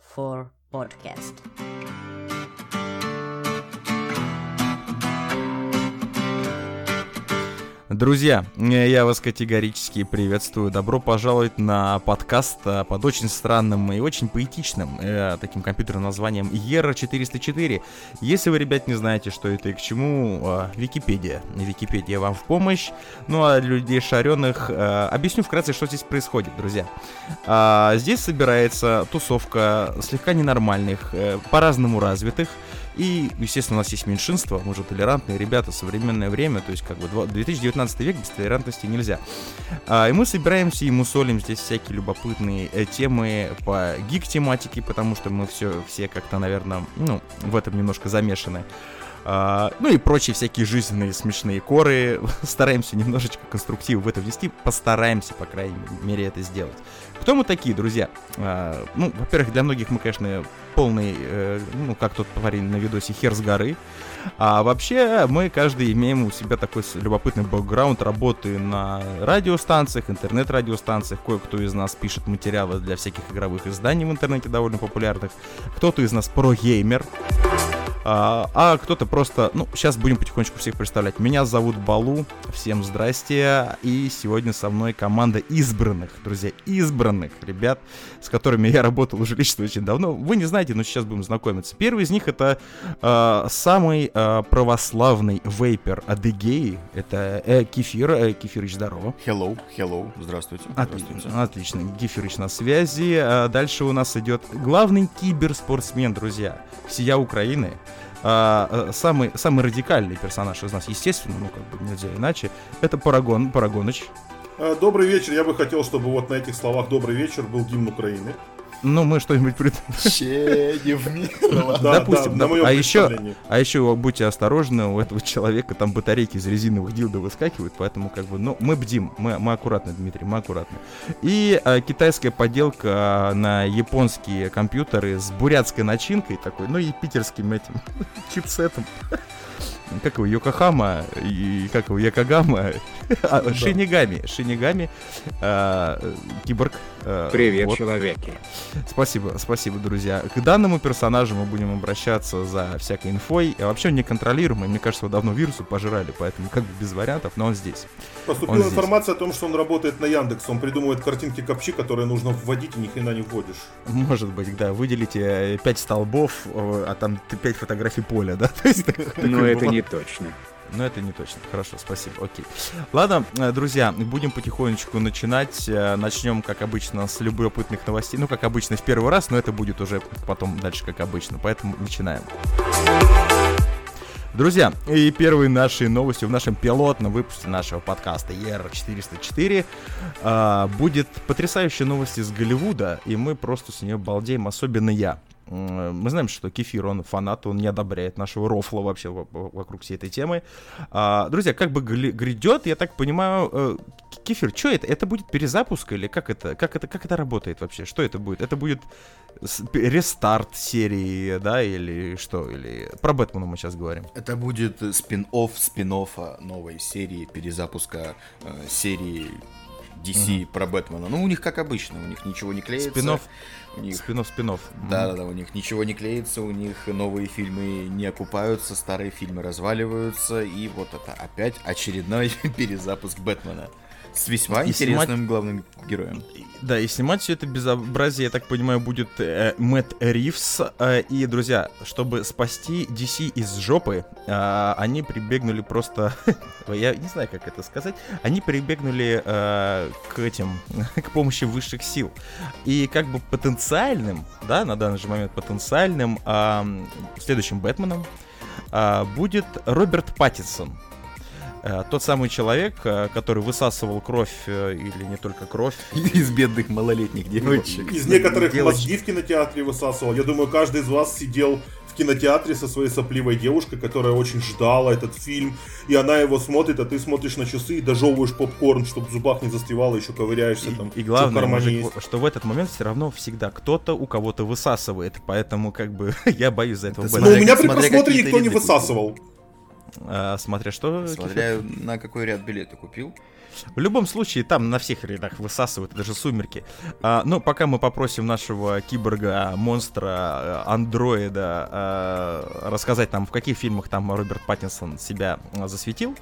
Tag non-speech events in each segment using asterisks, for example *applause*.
for podcast. Друзья, я вас категорически приветствую. Добро пожаловать на подкаст э, под очень странным и очень поэтичным э, таким компьютерным названием ERA 404. Если вы, ребят, не знаете, что это и к чему, э, Википедия. Википедия вам в помощь. Ну а людей шареных э, объясню вкратце, что здесь происходит, друзья. А, здесь собирается тусовка слегка ненормальных, э, по-разному развитых, и, естественно, у нас есть меньшинство, мы же толерантные ребята, современное время, то есть как бы 2019 век без толерантности нельзя. А, и мы собираемся и мусолим здесь всякие любопытные э, темы по гик-тематике, потому что мы все, все как-то, наверное, ну, в этом немножко замешаны. А, ну и прочие всякие жизненные смешные коры. *laughs* Стараемся немножечко конструктив в это внести. Постараемся, по крайней мере, это сделать. Кто мы такие, друзья? А, ну, во-первых, для многих мы, конечно, полный, э, ну, как тот парень на видосе, хер с горы. А вообще, мы каждый имеем у себя такой любопытный бэкграунд работы на радиостанциях, интернет-радиостанциях. Кое-кто из нас пишет материалы для всяких игровых изданий в интернете довольно популярных. Кто-то из нас про-геймер. А, а кто-то просто, ну, сейчас будем потихонечку всех представлять. Меня зовут Балу, всем здрасте, и сегодня со мной команда избранных, друзья, избранных ребят, с которыми я работал уже лично очень давно. Вы не знаете, но сейчас будем знакомиться. Первый из них это э, самый э, православный вейпер Адыгеи, это э, Кефир, э, Кефирыч, здорово. Hello, hello, здравствуйте. Отлично, отлично, Кефирыч на связи. А дальше у нас идет главный киберспортсмен, друзья, всея Украины, а, э, самый, самый радикальный персонаж из нас, естественно, ну как бы нельзя иначе, это Парагон, Парагоныч. Э, добрый вечер. Я бы хотел, чтобы вот на этих словах «Добрый вечер» был гимн Украины. Ну, мы что-нибудь придумаем. Допустим, а еще, а еще будьте осторожны, у этого человека там батарейки из резиновых дилдо выскакивают, поэтому как бы, ну, мы бдим, мы, мы аккуратны, Дмитрий, мы аккуратны. И а, китайская поделка а, на японские компьютеры с бурятской начинкой такой, ну и питерским этим *laughs* чипсетом как его, Йокохама и как его, Якогама, *laughs* а, да. Шинигами, Шинигами, э, киборг. Э, Привет, вот. человеки. Спасибо, спасибо, друзья. К данному персонажу мы будем обращаться за всякой инфой. А вообще он неконтролируемый, мне кажется, его давно вирусу пожирали, поэтому как бы без вариантов, но он здесь. Поступила он информация здесь. о том, что он работает на Яндекс, он придумывает картинки копчи, которые нужно вводить и ни хрена не вводишь. Может быть, да, выделите 5 столбов, э, а там 5 фотографий поля, да? *laughs* Но это не точно. Но это не точно. Хорошо, спасибо. Окей. Ладно, э, друзья, будем потихонечку начинать. Э, Начнем, как обычно, с любопытных новостей. Ну, как обычно, в первый раз, но это будет уже потом дальше, как обычно. Поэтому начинаем. Друзья, и первые наши новости в нашем пилотном выпуске нашего подкаста ER404 э, будет потрясающая новость из Голливуда, и мы просто с нее балдеем, особенно я. Мы знаем, что Кефир, он фанат, он не одобряет нашего рофла вообще вокруг всей этой темы. А, друзья, как бы грядет, я так понимаю, э, Кефир, что это? Это будет перезапуск или как это, как это, как это работает вообще? Что это будет? Это будет рестарт серии, да, или что? Или про Бэтмена мы сейчас говорим? Это будет спин-офф спин новой серии, перезапуска э, серии DC угу. про Бэтмена. Ну, у них как обычно, у них ничего не клеится. Спинов. Них... Спинов, спинов. Да, да, да, у них ничего не клеится, у них новые фильмы не окупаются, старые фильмы разваливаются, и вот это опять очередной *laughs* перезапуск Бэтмена. С весьма и интересным снимать... главным героем. Да, и снимать все это безобразие, я так понимаю, будет э, Мэтт Ривз. Э, и, друзья, чтобы спасти DC из жопы, э, они прибегнули просто... *laughs* я не знаю, как это сказать. Они прибегнули э, к этим, *laughs* к помощи высших сил. И как бы потенциальным, да, на данный же момент потенциальным э, следующим Бэтменом э, будет Роберт Паттинсон. Э, тот самый человек, э, который высасывал кровь, э, или не только кровь. *laughs* Из бедных малолетних девочек. Из некоторых мозги в кинотеатре высасывал. Я думаю, каждый из вас сидел в кинотеатре со своей сопливой девушкой, которая очень ждала этот фильм, и она его смотрит, а ты смотришь на часы и дожевываешь попкорн, чтобы в зубах не застревало, еще ковыряешься и, там. И главное, мужик, что в этот момент все равно всегда кто-то у кого-то высасывает, поэтому как бы *laughs* я боюсь за этого. Но у меня при просмотре никто не высасывал. Э, смотря что. Смотря на какой ряд билета купил. В любом случае, там на всех рядах высасывают даже сумерки. А, ну, пока мы попросим нашего киборга, монстра, андроида а, рассказать нам, в каких фильмах там Роберт Паттинсон себя а, засветил.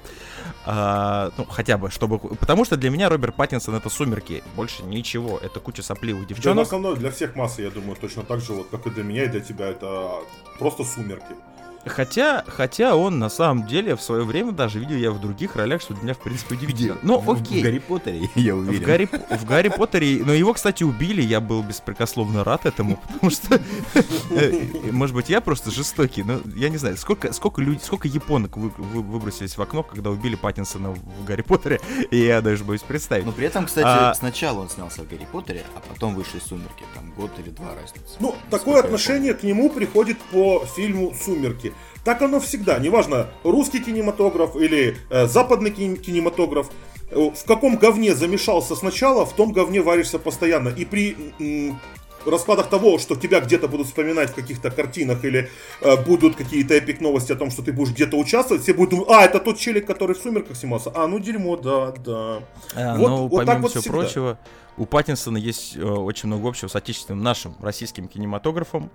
А, ну, хотя бы, чтобы... Потому что для меня Роберт Паттинсон это сумерки. Больше ничего. Это куча сопливых девчонок. Для основной, для всех массы, я думаю, точно так же, вот как и для меня, и для тебя, это просто сумерки. Хотя, хотя он на самом деле в свое время даже видел я в других ролях, что для меня в принципе удивительно. Но В- окей. В Гарри Поттере, *laughs* я уверен. В Гарри, в Гарри Поттере, но его, кстати, убили, я был беспрекословно рад этому, потому что, э, может быть, я просто жестокий, но я не знаю, сколько, сколько людей, сколько японок вы- вы- выбросились в окно, когда убили Паттинсона в Гарри Поттере, и я даже боюсь представить. Но при этом, кстати, А- сначала он снялся в Гарри Поттере, а потом вышли «Сумерки». Там год или два разницы. Ну, такое отношение к нему приходит по фильму «Сумерки». Так оно всегда, неважно, русский кинематограф или э, западный кин- кинематограф. Э, В каком говне замешался сначала, в том говне варишься постоянно. И при м, раскладах того, что тебя где-то будут вспоминать в каких-то картинах или э, будут какие-то эпик новости о том, что ты будешь где-то участвовать, все будут думать, а, это тот челик, который в «Сумерках» снимался. А, ну дерьмо, да, да. А, вот- но вот так помимо вот всего всегда. прочего, у Паттинсона есть э, очень много общего с отечественным нашим российским кинематографом.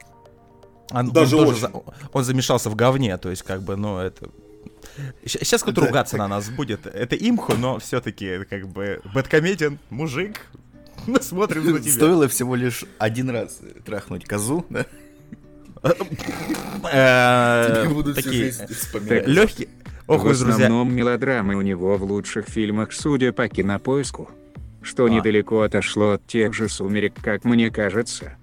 Он, Даже он, тоже очень. за- он замешался в говне, то есть как бы, ну это... Сейчас кто-то Да, ругаться на нас будет. Это имхо, но все-таки как бы бэткомедиан, мужик. *laughs* Мы смотрим на тебя. Стоило всего лишь один раз трахнуть козу, да? *laughs* Э, Тебе будут всю Такие легкие. Ох, в основном мелодрамы у него в лучших фильмах, судя по кинопоиску. Что А. недалеко отошло от тех же «Сумерек», как мне кажется.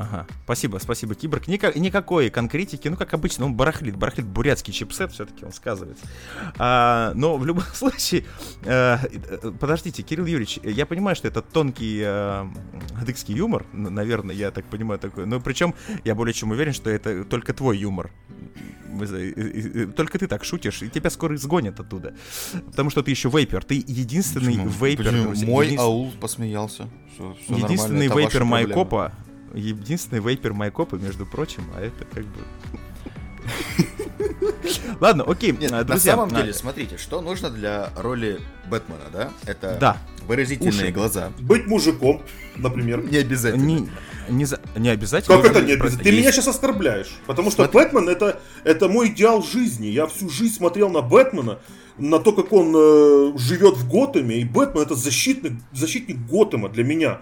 Ага, спасибо, спасибо, Киборг. Ника- никакой конкретики, ну, как обычно, он барахлит, барахлит бурятский чипсет, все-таки он сказывается. А, но в любом *laughs* случае, э, э, подождите, Кирилл Юрьевич, я понимаю, что это тонкий э, адыгский юмор, наверное, я так понимаю, такой, но причем я более чем уверен, что это только твой юмор. Только ты так шутишь, и тебя скоро изгонят оттуда. Потому что ты еще вейпер, ты единственный Почему? вейпер. Почему? Мой единственный- аул посмеялся. Всё нормально, Единственный вейпер проблемы. Единственный вейпер Майкопа, между прочим, а это как бы... *laughs* Ладно, окей, Нет, на друзья. самом а, деле, смотрите, что нужно для роли Бэтмена, да? Это Да. выразительные Уши. глаза. Быть мужиком, например. Не обязательно. Не, не, за- не обязательно. Как это не обязательно? Ты есть- меня сейчас оскорбляешь. Потому что Смотри. Бэтмен это, это мой идеал жизни. Я всю жизнь смотрел на Бэтмена, на то, как он э, живет в Готэме. И Бэтмен это защитник, защитник Готэма для меня.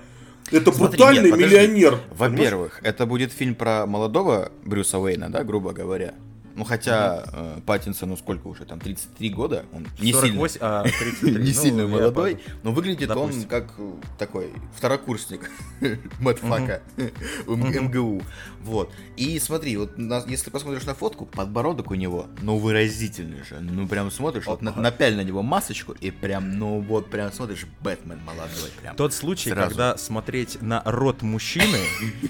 Это Смотри, брутальный нет, подожди. миллионер. Во-первых, это будет фильм про молодого Брюса Уэйна, да, грубо говоря. Ну, хотя э, Паттинсону сколько уже, там, 33 года, он не 48, а, 33, сильно, *laughs* не ну, сильно молодой, понял. но выглядит Допустим. он как э, такой второкурсник *laughs* матфака *laughs* МГУ. Вот. И смотри, вот если посмотришь на фотку, подбородок у него, ну, выразительный же. Ну, прям смотришь, вот на- напяль на него масочку, и прям, ну, вот, прям смотришь, Бэтмен молодой, прям. Тот случай, когда смотреть на рот мужчины,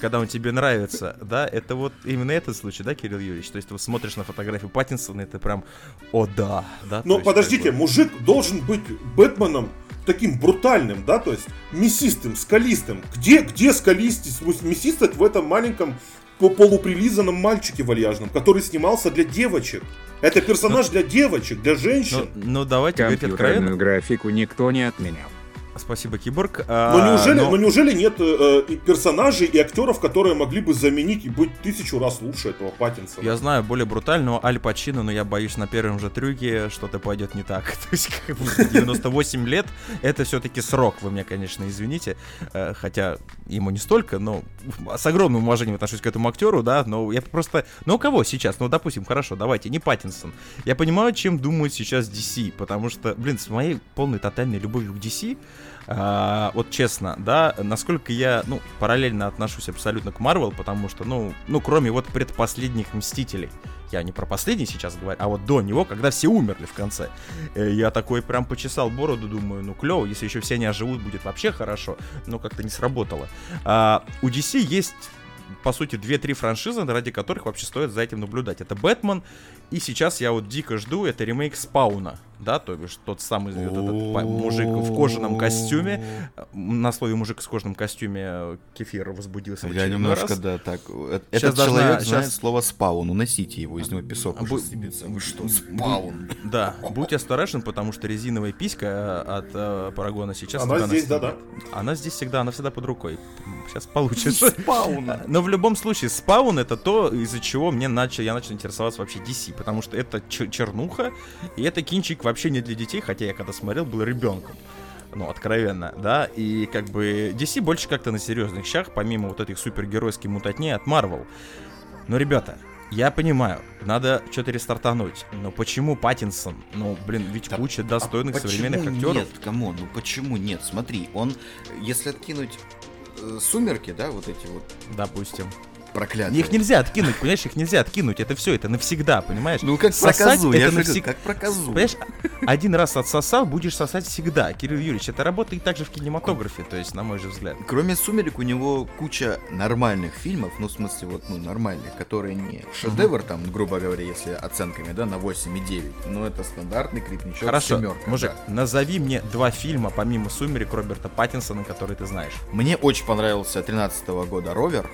когда он тебе нравится, да, это вот именно этот случай, да, Кирилл Юрьевич? То есть ты смотришь на фотографию Паттинсона, это прям, о да, да. Но есть, подождите, как бы- мужик должен быть Бэтменом таким брутальным, да, то есть мясистым, скалистым. Где, где скалистость, мясистость в этом маленьком по- полуприлизанном мальчике вальяжном, который снимался для девочек. Это персонаж для девочек, для женщин. Ну, ну, давайте говорить откровенно. Компьютерную графику никто не отменял. Спасибо, Киборг. Но А, неужели, но- но неужели нет э, и персонажей и актеров, которые могли бы заменить и быть тысячу раз лучше этого Паттинсона? Я знаю более брутального Аль Пачино, но я боюсь, на первом же трюке что-то пойдет не так. *laughs* То есть, как бы 98 лет это все-таки срок, вы меня, конечно, извините. Э, Хотя ему не столько, но с огромным уважением отношусь к этому актеру, да. Но я просто. Ну, у кого сейчас? Ну, допустим, хорошо, давайте, не Паттинсон. Я понимаю, чем думают сейчас DC, потому что, блин, с моей полной тотальной любовью к DC. А, вот честно, да, насколько я, ну, параллельно отношусь абсолютно к Марвел, потому что, ну, ну, кроме вот предпоследних Мстителей, я не про последний сейчас говорю, а вот до него, когда все умерли в конце, э, я такой прям почесал бороду, думаю, ну, клево, если еще все не оживут, будет вообще хорошо, но как-то не сработало. А, у DC есть по сути, 2-3 франшизы, ради которых вообще стоит за этим наблюдать. Это Бэтмен, и сейчас я вот дико жду, это ремейк Спауна. Да, то бишь тот самый вот этот мужик в кожаном костюме, на слове мужик в кожаном костюме э, кефир возбудился в Я немножко, раз. да, так. э, Этот должна- человек щас- знает слово спаун. Уносите его, из него песок уже Бу- сыпется. Вы что, спаун? Да, будь осторожен, потому что резиновая писька э, от э, Парагона сейчас... Она здесь, да-да. Она здесь всегда, она всегда под рукой. Сейчас получится. Спаун. Но в любом случае, спаун это то, из-за чего мне начал, я начал интересоваться вообще DC, потому что это чер- чернуха, и это кинчик вообще не для детей, хотя я когда смотрел, был ребенком. Ну, откровенно, да, и как бы DC больше как-то на серьезных щах, помимо вот этих супергеройских мутатней от Marvel. Но, ребята, я понимаю, надо что-то restart ануть, но почему Паттинсон? Ну, блин, ведь куча достойных А современных актеров. Нет, come on, ну почему нет? Смотри, он, если откинуть э, сумерки, да, вот эти вот Допустим. Проклятые. Их нельзя откинуть, понимаешь, их нельзя откинуть. Это все, это навсегда, понимаешь? Ну как Сосать проказу, я это говорю, навсегда. как проказу. Понимаешь, один раз отсосал, будешь сосать всегда. Кирилл Юрьевич, это работает также в кинематографе, то есть, на мой же взгляд. Кроме «Сумерек» у него куча нормальных фильмов, ну, в смысле, вот, ну, нормальных, которые не шедевр, там, грубо говоря, если оценками, да, на 8 и 9, но это стандартный крепничок Хорошо, семерка, мужик, да. назови мне два фильма, помимо «Сумерек» Роберта Паттинсона, которые ты знаешь. Мне очень понравился 13 года «Ровер»,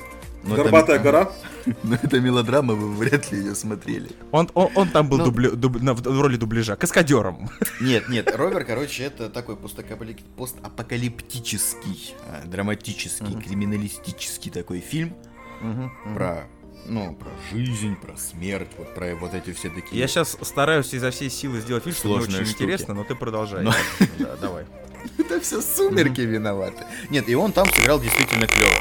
но это Горбатая ми- гора. *laughs* Но это мелодрама, вы вряд ли ее смотрели. Он, он, он там был Ну. дубле- дуб- на- в, в роли дубляжа, каскадером. *laughs* Нет, нет, «Ровер», короче, это такой постапокалиптический, а, драматический, криминалистический такой фильм про, ну, про жизнь, про смерть, вот про вот эти все такие... Я сейчас стараюсь изо всей силы сделать вид, что мне очень штуки. интересно, но ты продолжай. Но- Да, давай. *laughs* Это все сумерки виноваты. Нет, и он там сыграл действительно клево.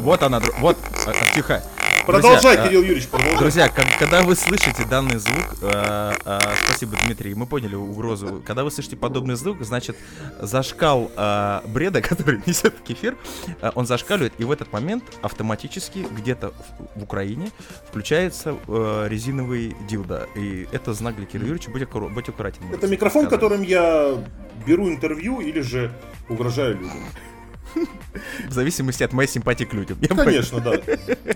Вот она, вот, а, а, тихо. Продолжай, Друзья, а, Кирилл Юрьевич, продолжай. Друзья, как- когда вы слышите данный звук, э, э, спасибо, Дмитрий, мы поняли угрозу. Когда вы слышите подобный звук, значит, зашкал э, бреда, *laughs* который несет кефир, э, он зашкаливает, и в этот момент автоматически где-то в, в Украине включается э, резиновый дилдо. И это знак для Кирилла Юрьевича, будь, аккура- будь аккуратен. Это микрофон, Сказано. которым я беру интервью или же угрожаю людям. В зависимости от моей симпатии к людям. Я. Конечно, да.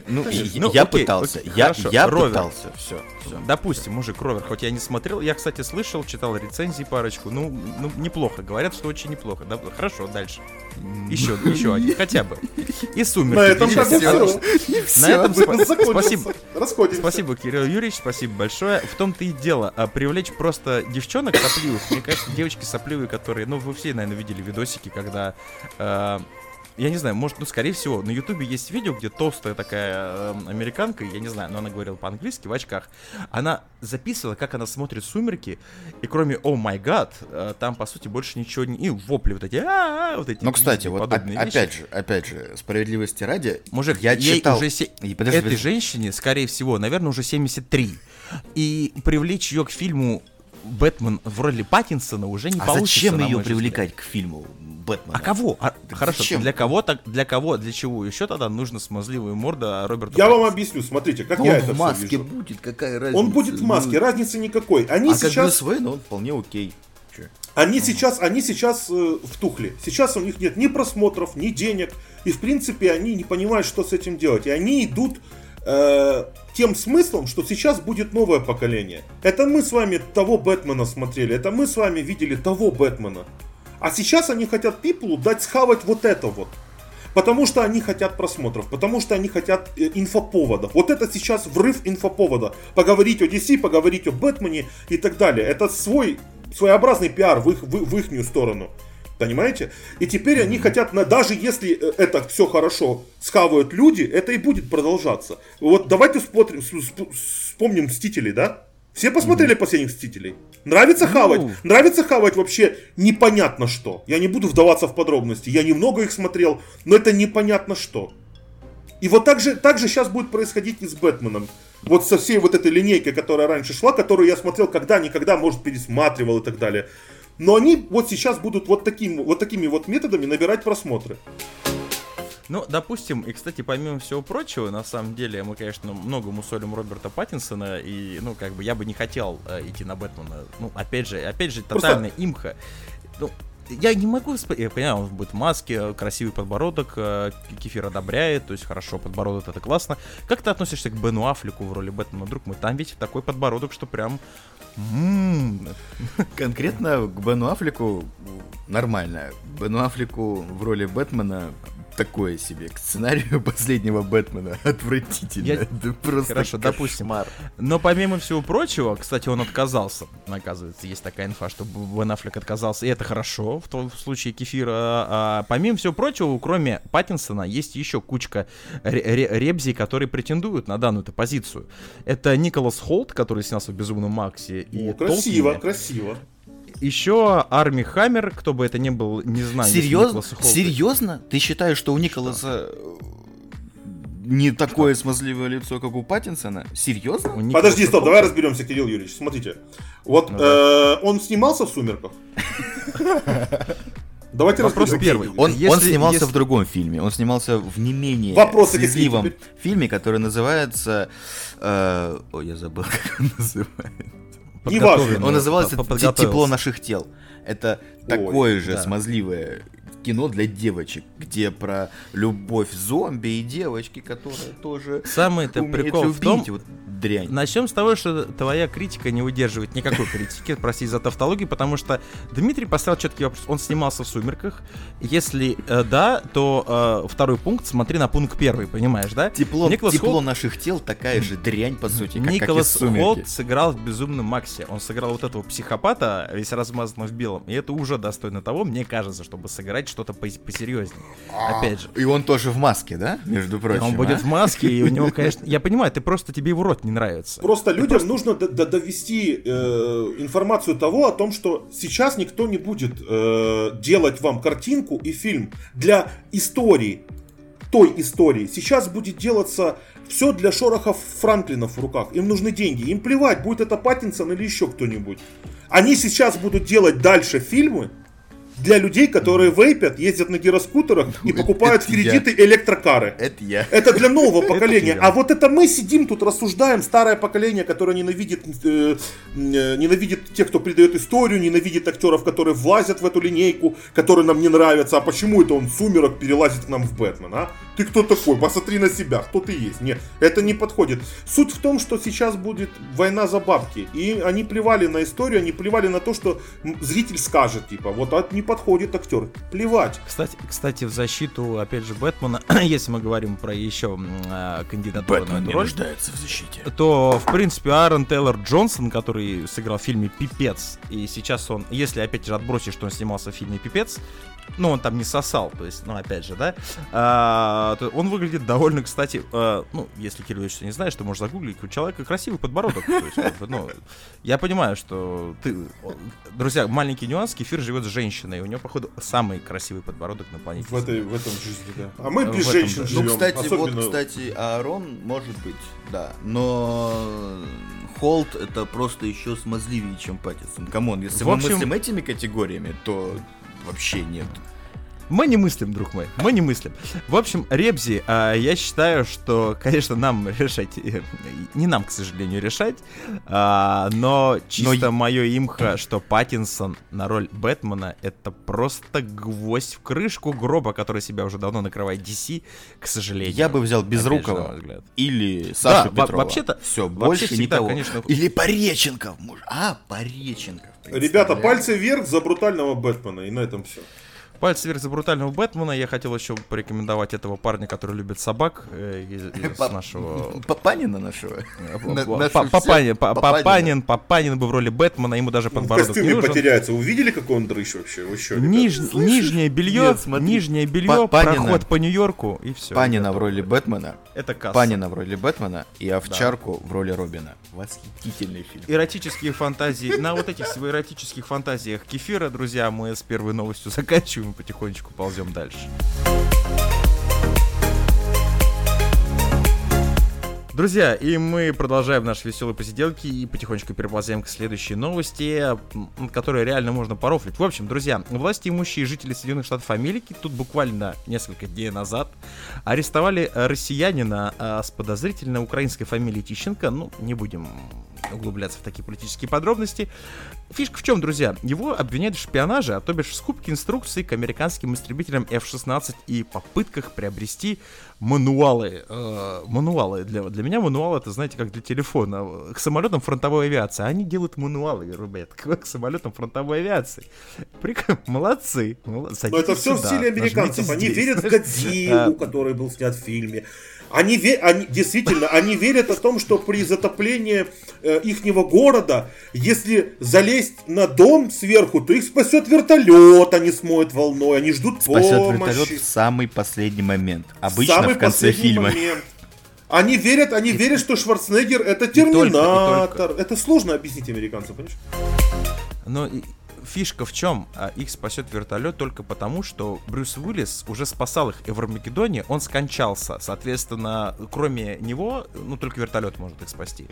Ну, Конечно. я, Ну, я окей, пытался, окей, я, хорошо. я Ровер. пытался, все, все. Допустим, мужик Ровер, хоть я не смотрел, я, кстати, слышал, читал рецензии парочку, ну, ну неплохо, говорят, что очень неплохо. Да, хорошо, дальше. Еще, еще один, хотя бы. И сумерки. На этом Перед- все. На этом спа- спасибо. Расходимся. Спасибо, Кирилл Юрьевич, спасибо большое. В том-то и дело, а, привлечь просто девчонок сопливых. Мне кажется, девочки сопливые, которые, ну, вы все, наверное, видели видосики, когда э, я не знаю, может, ну, скорее всего, на Ютубе есть видео, где толстая такая э, американка, я не знаю, но она говорила по-английски в очках. Она записывала, как она смотрит «Сумерки», и кроме «О май гад», э, там, по сути, больше ничего не... И вопли вот эти, «А-а-а», вот эти. Ну, кстати, вот опять же, опять же, справедливости ради, Мужик, я читал... уже се- этой женщине, скорее всего, наверное, уже 73. И привлечь ее к фильму Бэтмен в роли Паттинсона уже не А получится. зачем ее привлекать к фильму Бэтмена? А кого? А, Так хорошо, зачем? для кого так, для кого, для чего еще тогда нужно смазливую морда Роберта Я вам Паттинсона? объясню, смотрите, как Да я он это в все маске вижу. будет, какая разница? Он будет в маске, Ну, разницы никакой. Они А как сейчас, Брюс Уэйн, он вполне окей. Они сейчас, они сейчас э, втухли. Сейчас у них нет ни просмотров, ни денег, и в принципе они не понимают, что с этим делать. И они идут э, тем смыслом, что сейчас будет новое поколение. Это мы с вами того Бэтмена смотрели, это мы с вами видели того Бэтмена. А сейчас они хотят Пиплу дать схавать вот это вот. Потому что они хотят просмотров, потому что они хотят э, инфоповода. Вот это сейчас врыв инфоповода. Поговорить о DC, поговорить о Бэтмене и так далее. Это свой своеобразный пиар в их, в, в ихнюю сторону. Понимаете? И теперь они хотят, даже если э, это все хорошо схавают люди, это и будет продолжаться. Вот давайте смотрим, вспомним Мстителей, да? Все посмотрели последних Мстителей? Нравится хавать? Нравится хавать вообще непонятно что. Я не буду вдаваться в подробности. Я немного их смотрел, но это непонятно что. И вот так же, так же сейчас будет происходить и с Бэтменом. Вот со всей вот этой линейкой, которая раньше шла, которую я смотрел когда-никогда, может, пересматривал и так далее. Но они вот сейчас будут вот, таким, вот такими вот методами набирать просмотры. Ну, допустим, и, кстати, помимо всего прочего, на самом деле, мы, конечно, много мусолим Роберта Паттинсона, и, ну, как бы, я бы не хотел э, идти на Бэтмена. Ну, опять же, опять же, тотальная имха. Ну, я не могу... спо- Я понимаю, он будет в маске, красивый подбородок, э, Кефир одобряет, то есть хорошо, подбородок это классно. Как ты относишься к Бену Аффлеку в роли Бэтмена, друг мой? Там ведь такой подбородок, что прям... м, *laughs* Конкретно к Бену Аффлеку нормально. Бену Аффлеку в роли Бэтмена такое себе. К сценарию *laughs* последнего Бэтмена отвратительно. Я- Это просто Хорошо, допустим. кошмар. Но помимо всего прочего, кстати, он отказался. Оказывается, есть такая инфа, что Бен Аффлек отказался, и это хорошо в том случае Кефира. А, помимо всего прочего, кроме Паттинсона, есть еще кучка ре- ре- ребзей, которые претендуют на данную позицию. Это Николас Холт, который снялся в «Безумном Максе», и О, красиво, Толкине. красиво. Еще Арми Хаммер, кто бы это ни был, не знаю. Серьезно? Серьезно? Ты считаешь, что у Николаса э, не такое смазливое лицо, как у Паттинсона? Серьезно? у Подожди, стоп, давай разберемся, Кирилл Юрьевич. Смотрите. Вот Ну э, он снимался в «Сумерках»? Давайте Вопрос первый. Он, Если- он снимался если- в другом фильме. Он снимался в не менее Вопросы слезливом фильме, который называется... э, ой, я забыл, *laughs* как он называется. Неважно. Он назывался по- «Те- подготовился. «Тепло наших тел». Это такое же да. смазливое кино для девочек, где про любовь зомби и девочки, которая тоже Самый-то прикол в том, Вот дрянь. Начнем с того, что твоя критика не выдерживает никакой критики, *laughs* прости за тавтологию, потому что Дмитрий поставил четкий вопрос. Он снимался в «Сумерках». Если э, да, то э, второй пункт, смотри на пункт первый, понимаешь, да? Тепло, Николас тепло Холт- наших тел такая же дрянь, по сути, как, Николас как. Холт сыграл в «Безумном Максе». Он сыграл вот этого психопата, весь размазанный в белом. И это уже достойно того, мне кажется, чтобы сыграть что-то пос- посерьезнее. Опять же. И он тоже в маске, да? Между прочим. Он будет а? в маске, и у него, конечно... Я понимаю, ты просто тебе его рот не нравится. Просто людям нужно д- д- довести э, информацию того о том, что сейчас никто не будет э, делать вам картинку и фильм для истории, той истории. Сейчас будет делаться все для шорохов Франклинов в руках. Им нужны деньги. Им плевать, будет это Паттинсон или еще кто-нибудь. Они сейчас будут делать дальше фильмы для людей, которые вейпят, ездят на гироскутерах и покупают в кредиты электрокары. Это я. Это для нового поколения. А вот это мы сидим тут рассуждаем, старое поколение, которое ненавидит, э, э, ненавидит тех, кто придает историю, ненавидит актеров, которые влазят в эту линейку, которые нам не нравятся. А почему это он сумерок перелазит к нам в Бэтмен, а? Ты кто такой? Посмотри на себя, кто ты есть. Нет, это не подходит. Суть в том, что сейчас будет война за бабки. И они плевали на историю, они плевали на то, что зритель скажет, типа, вот а не подходит актер. Плевать. Кстати, кстати, в защиту, опять же, Бэтмена, *clears throat* если мы говорим про еще а, кандидатуру на эту роль, нуждается в защите. то, в принципе, Аарон Тейлор Джонсон, который сыграл в фильме «Пипец», и сейчас он, если, опять же, отбросить, что он снимался в фильме «Пипец», ну, он там не сосал, то есть, ну, опять же, да, а, то он выглядит довольно, кстати, а, ну, если Кирилл Ильич не знаешь, то можешь загуглить, у человека красивый подбородок, то есть, как бы, ну, я понимаю, что ты, друзья, маленький нюанс, Кефир живет с женщиной, и у него, походу, самый красивый подбородок на планете. В, этой, в этом жизни, да. А мы без женщин да. живем. Ну, кстати, особенно- вот, кстати, Аарон может быть, да. Но Холт это просто еще смазливее, чем Паттинсон. Камон, если В мы общем- мыслим этими категориями, то вообще нет. Мы не мыслим, друг мой, мы не мыслим. В общем, Ребзи, а, я считаю, что, конечно, нам *laughs* решать, э, не нам, к сожалению, решать, а, но чисто Но- мое имхо, что Паттинсон на роль Бэтмена это просто гвоздь в крышку гроба, который себя уже давно накрывает DC, к сожалению. Я бы взял Опять же, на Безрукова мой взгляд. или Сашу во- Петрова. вообще-то- все вообще больше всегда, никого. конечно, Или Пореченков, может. А, Пореченков. Ребята, пальцы вверх за брутального Бэтмена, и на этом все. Пальцы вверх за брутального Бэтмена. Я хотел еще порекомендовать этого парня, который любит собак э, из, нашего Папанина нашего. Всех- Папанин. Папанин, Папанин бы в роли Бэтмена, ему даже подбородок не нужен. потеряется. Увидели, какой он дрыщ вообще? Нижнее белье, нижнее белье, проход по Нью-Йорку и все. Панина в роли Бэтмена, Это касса. Панина в роли Бэтмена и Овчарку в роли Робина. Восхитительный фильм. Эротические фантазии. На вот этих своих эротических фантазиях кефира, друзья, мы с первой новостью *laughs* заканчиваем потихонечку ползем дальше. Друзья, и мы продолжаем наши веселые посиделки и потихонечку переползаем к следующей новости, которые реально можно порофлить. В общем, друзья, власти имущие жители Соединенных Штатов Америки тут буквально несколько дней назад арестовали э, россиянина э, с подозрительной украинской фамилией Тищенко. Ну, не будем углубляться в такие политические подробности. Фишка в чем, друзья? Его обвиняют в шпионаже, а то бишь в скупке инструкций к американским истребителям F-16 и попытках приобрести мануалы. Э, мануалы. Для, для меня мануал это, знаете, как для телефона. К самолетам фронтовой авиации. Они делают мануалы, ребят, к, к самолетам фронтовой авиации. Прикольно. Молодцы. Но это все сюда, в стиле американцев. Они здесь, верят в *laughs* Годзиллу, который был снят в фильме. Они, они действительно, они верят о том, что при затоплении э, ихнего города, если залезть на дом сверху, то их спасет вертолет, они смоют волной, они ждут спасет помощи. Спасет вертолет в самый последний момент. Обычно самый в конце фильма. Момент. Они верят, они верят, что Шварценеггер это терминатор. только, только. Это сложно объяснить американцам, понимаешь? Но фишка в чем? А, их спасет вертолет только потому, что Брюс Уиллис уже спасал их и в Армагеддоне, он скончался. Соответственно, кроме него, ну, только вертолет может их спасти.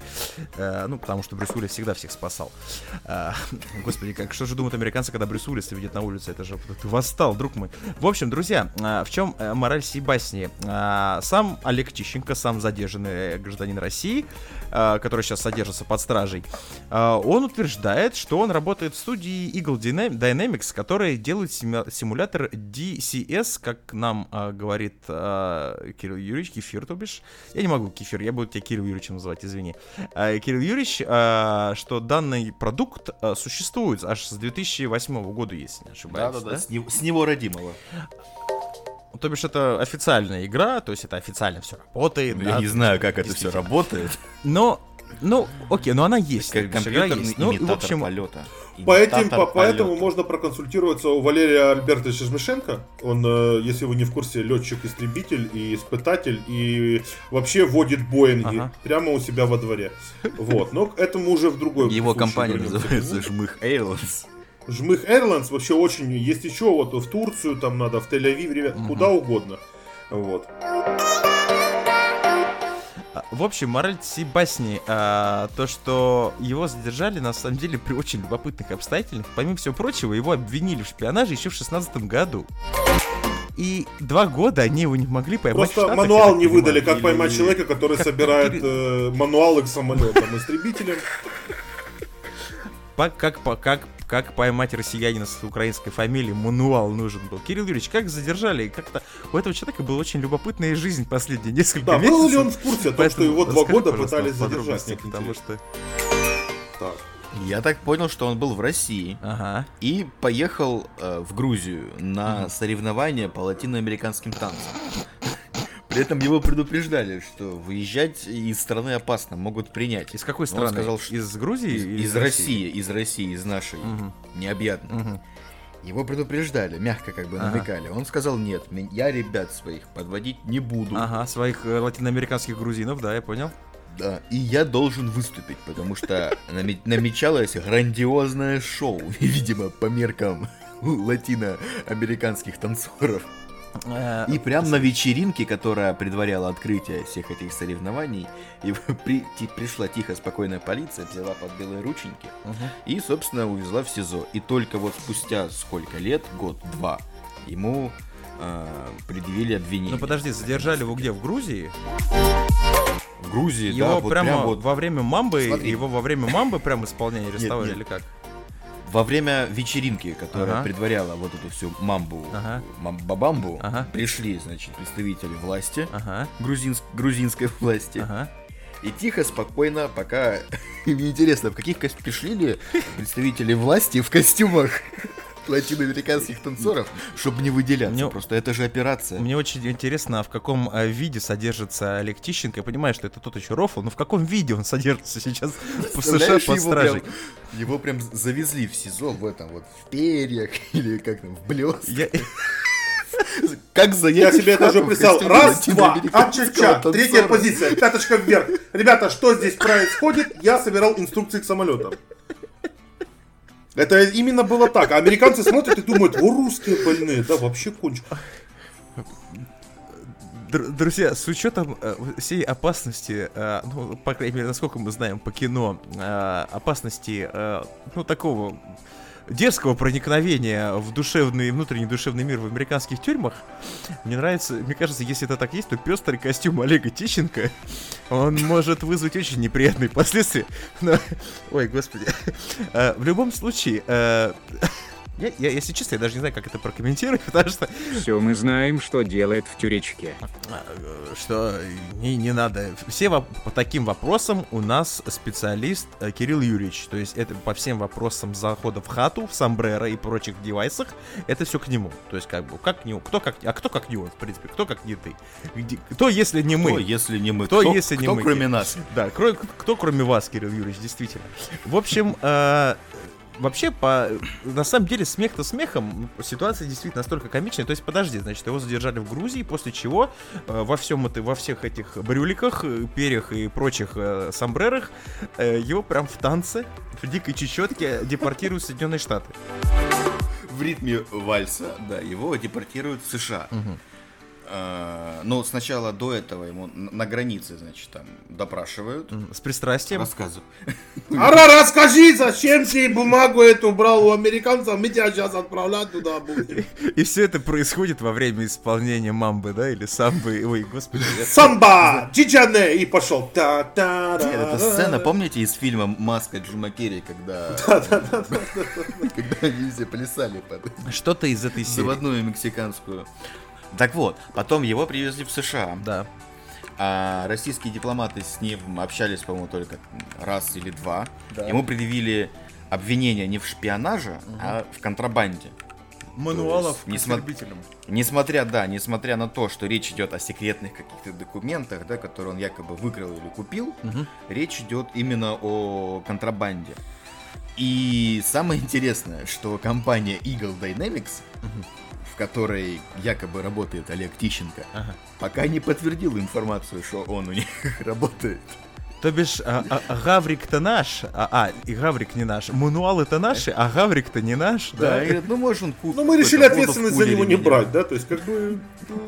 Э, ну, потому что Брюс Уиллис всегда всех спасал. Э, *laughs* господи, как, что же думают американцы, когда Брюс Уиллис видят на улице? Это же ты восстал, друг мой. В общем, друзья, э, в чем мораль сей басни? Сам Олег Тищенко, сам задержанный гражданин России, который сейчас содержится под стражей, он утверждает, что он работает в студии Eagle Dynamics, которые делают симулятор DCS, как нам э, говорит э, Кирилл Юрьевич, Кефир, то бишь. Я не могу Кефир, я буду тебя Кирилл Юрьевичем называть, извини. Э, Кирилл Юрьевич, э, что данный продукт э, существует аж с 2008 года, если не ошибаюсь. Да-да-да, да? с, него, с него родимого. То бишь это официальная игра, то есть это официально все работает. Ну, да, я не знаю, как это все работает. Но ну, окей, но она есть. Как компьютерный есть. Ну, в общем, полета. По этим, по, поэтому можно проконсультироваться у Валерия Альбертовича Жмышенко. Он, э, если вы не в курсе, летчик-истребитель и испытатель, и вообще водит Боинги ага. прямо у себя во дворе. Вот, но этому уже в другой Его компания называется Жмых Airlines. Жмых Airlines вообще очень... Есть еще вот в Турцию там надо, в Тель-Авив, ребят, угу. куда угодно. Вот. В общем, мораль всей басни, а, то, что его задержали, на самом деле, при очень любопытных обстоятельствах. Помимо всего прочего, его обвинили в шпионаже еще в шестнадцатом году. И два года они его не могли поймать. Просто мануал не выдали, как или... поймать человека, который как собирает э, мануалы к самолетам, *laughs* истребителям. Как, как, как как поймать россиянина с украинской фамилией, мануал нужен был. Кирилл Юрьевич, как задержали? Как-то у этого человека была очень любопытная жизнь последние несколько да, месяцев. Да, был ли он в курсе о том, что его два года пытались задержать? Потому что... Так. Я так понял, что он был в России ага. и поехал э, в Грузию на ага. соревнования по латиноамериканским танцам. При этом его предупреждали, что выезжать из страны опасно, могут принять. Из какой страны? Он сказал, что... Из Грузии? Из, из, из России? Из России, из нашей, угу. необъятной. Угу. Его предупреждали, мягко как бы ага. намекали. Он сказал, нет, я ребят своих подводить не буду. Ага, своих э, латиноамериканских грузинов, да, я понял. Да, и я должен выступить, потому что намечалось грандиозное шоу, *laughs* видимо, по меркам *laughs* латиноамериканских танцоров. Э, и прям на вечеринке, которая предваряла открытие всех этих соревнований, и *laughs* при, пришла тихо, спокойная полиция, взяла под белые рученьки угу. и, собственно, увезла в СИЗО. И только вот спустя сколько лет, год-два, ему э, предъявили обвинение. Ну подожди, задержали его где? В Грузии? В Грузии, его да. Его прямо прям вот... во время мамбы, Смотри. его во время мамбы прям исполнения арестовали или как? Во время вечеринки, которая ага. предваряла вот эту всю мамбу, ага. мамбабамбу, ага. пришли, значит, представители власти, ага. грузинск, грузинской *laughs* власти. Ага. И тихо, спокойно, пока... *laughs* Мне интересно, в каких пришли ли представители власти в костюмах *laughs* латиноамериканских танцоров, чтобы не выделяться. Мне, Просто это же операция. Мне очень интересно, а в каком а, виде содержится Олег Тищенко. Я понимаю, что это тот еще рофл, но в каком виде он содержится сейчас в США под стражей? Прям, его прям завезли в СИЗО в этом вот, в перьях *laughs* или как там, в блестках. Я... *laughs* Как заехать? Я себе это уже представил. Раз, два, а-ча-ча. Третья позиция, пяточка вверх. Ребята, что здесь происходит? Я собирал инструкции к самолетам. Это именно было так. А американцы смотрят и думают, о, русские больные, да, вообще кончено. Друзья, с учетом э, всей опасности, э, ну, по крайней мере, насколько мы знаем по кино, э, опасности, ну, такого дерзкого проникновения в душевный, внутренний душевный мир в американских тюрьмах, мне нравится, мне кажется, если это так есть, то пестрый костюм Олега Тищенко, он может вызвать очень неприятные последствия. Но... Ой, господи. Э, в любом случае, э, я, я, если честно, я даже не знаю, как это прокомментировать, *laughs* потому что... Все мы знаем, что делает в тюречке. А, что не, не надо. Все воп- по таким вопросам у нас специалист э, Кирилл Юрьевич. То есть это по всем вопросам захода в хату, в сомбреро и прочих девайсах, это все к нему. То есть как бы, как к нему, кто как, а кто как не он, в принципе, кто как не ты. Где, кто, если не мы? Кто, если не мы? Кто, кто если не кто, мы? кроме нас? Да, кро- кто кроме вас, Кирилл Юрьевич, действительно. В общем, э, вообще, по, на самом деле, смех-то смехом, ситуация действительно настолько комичная. То есть, подожди, значит, его задержали в Грузии, после чего э, во всем это, во всех этих брюликах, э, перьях и прочих э, сомбрерах э, его прям в танце, в дикой чечетке депортируют в Соединенные Штаты. В ритме вальса, да, его депортируют в США. А, Но сначала до этого ему на границе, значит, там допрашивают. С пристрастием. Рассказывают. Ара, расскажи, зачем ты бумагу эту брал у американцев? Мы тебя сейчас отправлять туда будем. *laughs* И все это происходит во время исполнения мамбы, да, или самбы. Ой, господи. Самба, Чичане, и пошел. та та Нет, эта сцена, помните из фильма «Маска» Джима Керри, когда... *laughs* Когда они все плясали под Что-то из этой серии. заводную мексиканскую. Так вот, потом его привезли в США. Да. А российские дипломаты с ним общались, по-моему, только раз или два. Да. Ему предъявили обвинение не в шпионаже, а в контрабанде. Мануалов есть, несмо- Несмотря, да, несмотря на то, что речь идет о секретных каких-то документах, да, которые он якобы выкрал или купил, речь идет именно о контрабанде. И самое интересное, что компания Eagle Dynamics, в которой якобы работает Олег Тищенко, Ага. пока не подтвердила информацию, что он у них *laughs* работает. То бишь, а, а- а Гаврик-то наш, а, а, и Гаврик не наш. Мануалы-то наши, а Гаврик-то не наш, Да, да? и ну может он ку- Ну, мы решили ответственность за него не меня. брать, да, то есть, как бы,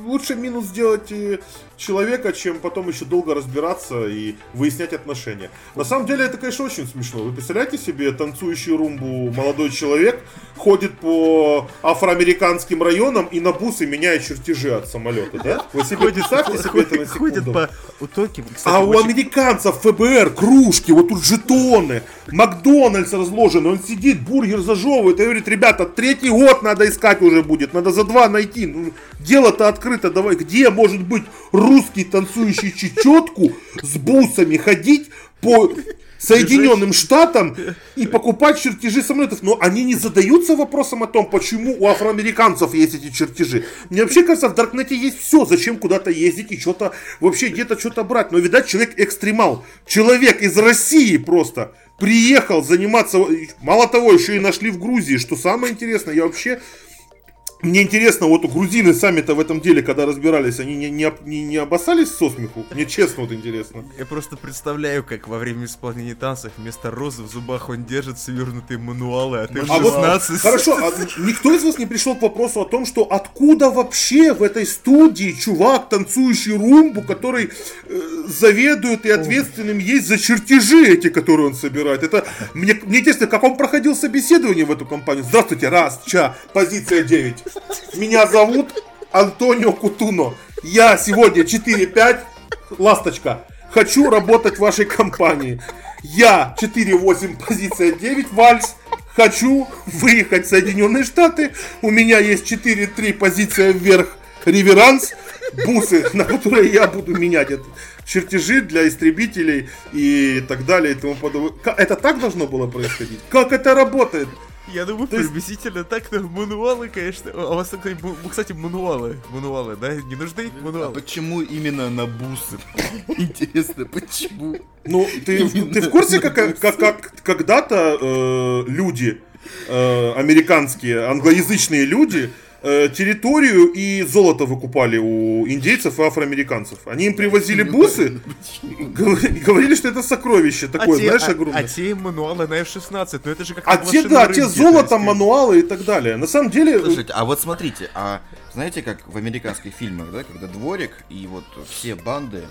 лучше минус сделать э, человека, чем потом еще долго разбираться и выяснять отношения. На самом деле, это, конечно, очень смешно. Вы представляете себе танцующий румбу молодой человек, ходит по афроамериканским районам и на бусы меняет чертежи от самолета, да? Вы себе представьте себе это на ходит секунду. по утоке. Кстати, А у очень- американцев ФБР кружки, вот тут жетоны, Макдональдс разложен, он сидит, бургер зажевывает и говорит, ребята, третий год надо искать уже будет, надо за два найти. Ну, дело-то открыто, давай, где может быть русский танцующий чечетку с бусами ходить по Соединенным Штатам и покупать чертежи самолетов. Но они не задаются вопросом о том, почему у афроамериканцев есть эти чертежи. Мне вообще кажется, в Даркнете есть все. Зачем куда-то ездить и что-то вообще где-то что-то брать. Но, видать, человек экстремал. Человек из России просто приехал заниматься. Мало того, еще и нашли в Грузии. Что самое интересное, я вообще мне интересно, вот грузины сами-то в этом деле, когда разбирались, они не, не, не, не обоссались со смеху? Мне честно вот интересно. Я просто представляю, как во время исполнения танцев вместо розы в зубах он держит свернутые мануалы, а ты А вот, 16. хорошо, а никто из вас не пришел к вопросу о том, что откуда вообще в этой студии чувак, танцующий румбу, который э, заведует и ответственным есть за чертежи эти, которые он собирает. Это мне, мне интересно, как он проходил собеседование в эту компанию. Здравствуйте, раз, ча, позиция 9. Меня зовут Антонио Кутуно. Я сегодня 4-5, ласточка. Хочу работать в вашей компании. Я 4-8, позиция 9, вальс. Хочу выехать в Соединенные Штаты. У меня есть 4-3, позиция вверх, реверанс. Бусы, *laughs* на которые я буду менять это. Чертежи для истребителей и так далее и тому подобное. Это так должно было происходить? Как это работает? Я думаю, То есть- приблизительно так, но мануалы, конечно. А у вас, кстати, му- кстати, мануалы. Мануалы, да? Не нужны А мануалы? почему именно на бусы? *laughs* Интересно, почему? Ну, ты, ты в курсе, как, как, как когда-то э, люди, э, американские, англоязычные люди, э, территорию и золото выкупали у индейцев и афроамериканцев. Они им привозили бусы, говори- говорили, что это сокровище такое, а те, знаешь, а- огромное. а те мануалы на F-16, ну это же как А те, да, те золото, мануалы и так далее. На самом деле, Слушайте, а вот смотрите, а знаете, как в американских фильмах, да, когда дворик и вот все банды,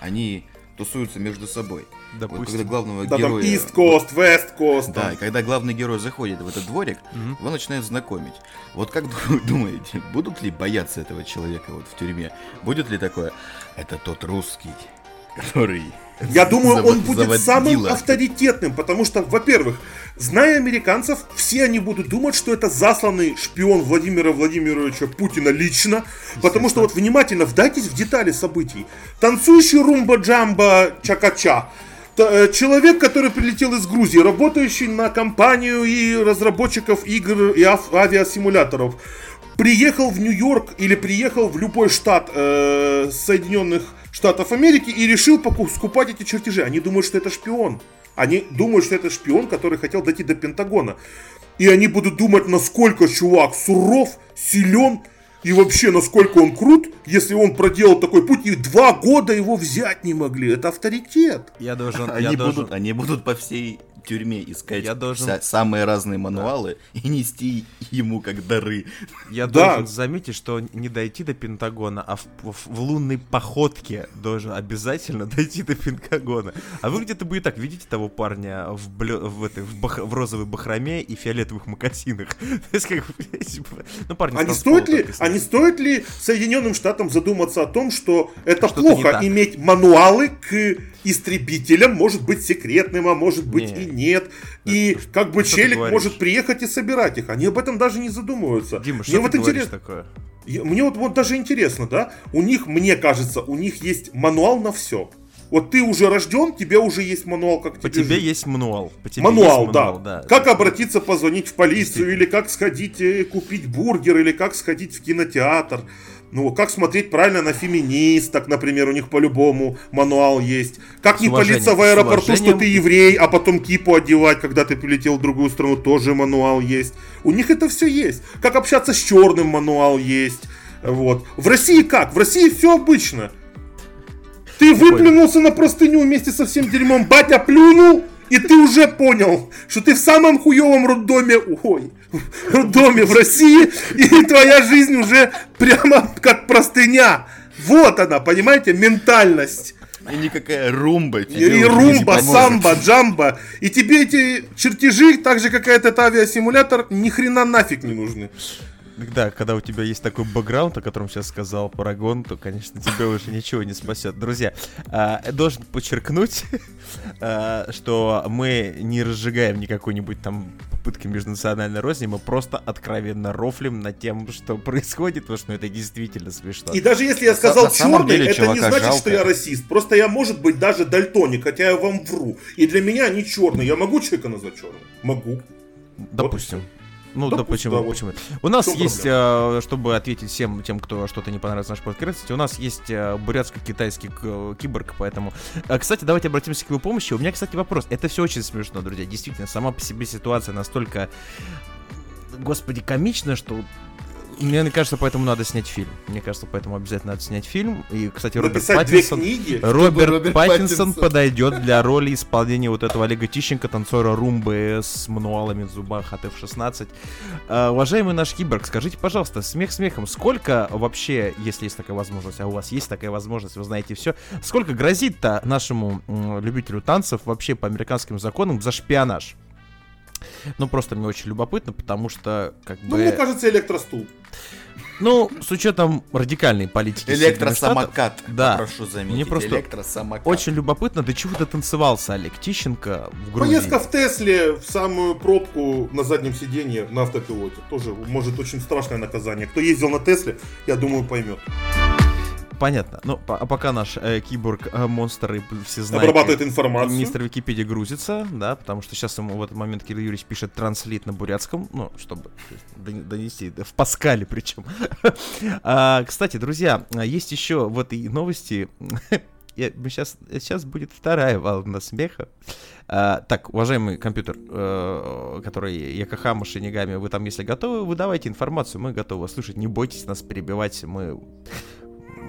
они тусуются между собой. Вот Допустим. когда главного Да, там героя... East Coast, West Coast. Да, там. и когда главный герой заходит в этот дворик, Мгм. его начинают знакомить. Вот как *laughs* ду- думаете, будут ли бояться этого человека вот в тюрьме? Будет ли такое? Это тот русский, который... Я думаю, зав- он будет самым заводила». авторитетным, потому что, во-первых, зная американцев, все они будут думать, что это засланный шпион Владимира Владимировича Путина лично, потому что вот внимательно вдайтесь в детали событий. Танцующий румба-джамба чакача, э, Человек, который прилетел из Грузии, работающий на компанию и разработчиков игр и ав- авиасимуляторов, приехал в Нью-Йорк или приехал в любой штат э, Соединенных Штатов Америки и решил скупать эти чертежи. Они думают, что это шпион. Они думают, что это шпион, который хотел дойти до Пентагона. И они будут думать, насколько чувак суров, силен и вообще насколько он крут, если он проделал такой путь, и два года его взять не могли. Это авторитет. Я должен, я Они должен- будут, они будут по всей тюрьме искать Я должен- вся- самые разные мануалы и нести ему как дары. Я Да. должен заметить, что не дойти до Пентагона, а в, в- в лунной походке должен обязательно *laughs* дойти до Пентагона. А выглядит это будет так. Видите того парня в, блё- в, этой, в, бах- в розовой бахроме и фиолетовых мокасинах? *laughs* Бы, типа, ну, парни А не стоит ли, а не стоит ли Соединенным Штатам задуматься о том, что это не плохо иметь мануалы к истребителям, может быть секретным, а может быть Не. и нет. И как бы что челик может приехать и собирать их. Они об этом даже не задумываются. Дима, Мне что ты вот говоришь интерес- такое? Мне вот, вот даже интересно, да? У них, мне кажется, у них есть мануал на все. Вот ты уже рожден, тебе уже есть мануал, как По тебе тебе жить. есть мануал. По тебе Мануал, есть да. мануал, да. Как обратиться, позвонить в полицию, или как сходить э, купить бургер, или как сходить в кинотеатр. Ну, как смотреть правильно на феминисток, например, у них по-любому мануал есть. Как не палиться в аэропорту, что ты еврей, а потом кипу одевать, когда ты прилетел в другую страну, тоже мануал есть. У них это все есть. Как общаться с черным мануал есть. Вот. В России как? В России все обычно. Ты выплюнулся на простыню вместе со всем дерьмом, батя плюнул, и ты уже понял, что ты в самом хуевом роддоме, ой, роддоме в России, и твоя жизнь уже прямо как простыня. Вот она, понимаете, ментальность. И никакая румба тебе и румба, самбо, джамба. И тебе эти чертежи, так же как и этот авиасимулятор, ни хрена нафиг не нужны. Да, когда у тебя есть такой бэкграунд, о котором сейчас сказал Парагон, то, конечно, тебя уже ничего не спасет. Друзья, а, должен подчеркнуть, *laughs* а, что мы не разжигаем никакой-нибудь там попытки межнациональной розни, мы просто откровенно рофлим над тем, что происходит, потому что ну, это действительно смешно. И даже если я На сказал на черный, деле это не значит, жалко. что я расист. Просто я, может быть, даже дальтоник, хотя я вам вру. И для меня они черные. Я могу человека назвать черным? Могу. Допустим. Ну, да, Допустим, почему? да, почему? У нас чем есть, э, чтобы ответить всем тем, кто что-то не понравилось в нашем подкасте, у нас есть э, бурятско-китайский к- киборг, поэтому... Э, Кстати, давайте обратимся к его помощи. У меня, кстати, вопрос. Это все очень смешно, друзья. Действительно, сама по себе ситуация настолько, господи, комична, что... Мне кажется, поэтому надо снять фильм. Мне кажется, поэтому обязательно надо снять фильм. И, кстати, Роберт Написать две Паттинсон... книги. Роберт, Роберт Паттинсон, Паттинсон. подойдет для роли исполнения вот этого Олега Тищенко, танцора румбы с мануалами в зубах от F-16. А, уважаемый наш киборг, скажите, пожалуйста, смех смехом, сколько вообще, если есть такая возможность, а у вас есть такая возможность, вы знаете все, сколько грозит-то нашему любителю танцев вообще по американским законам за шпионаж? Ну, просто мне очень любопытно, потому что, как Ну, бы... мне кажется, электростул. Ну, с учетом радикальной политики Соединенных Штатов, Электросамокат. Да. Прошу заметить. Мне просто Электросамокат. Очень любопытно, до чего ты танцевался, Олег Тищенко в Грузии. Поездка в Тесле в самую пробку на заднем сиденье на автопилоте. Тоже может очень страшное наказание. Кто ездил на Тесле, я думаю, поймет. Понятно. Ну, а пока наш э, киборг э, монстр и все знают. Обрабатывает информацию. Мистер Википедия грузится, да, потому что сейчас ему в этот момент Кирилл Юрьевич пишет транслит на бурятском, ну, чтобы донести, в Паскале причем. *laughs* А, Кстати, друзья, а, есть еще в этой новости, *laughs* я- сейчас, сейчас будет вторая волна смеха. А, так, уважаемый компьютер, э, который Якохама Шинигами, вы там, если готовы, вы давайте информацию, мы готовы слушать, не бойтесь нас перебивать, мы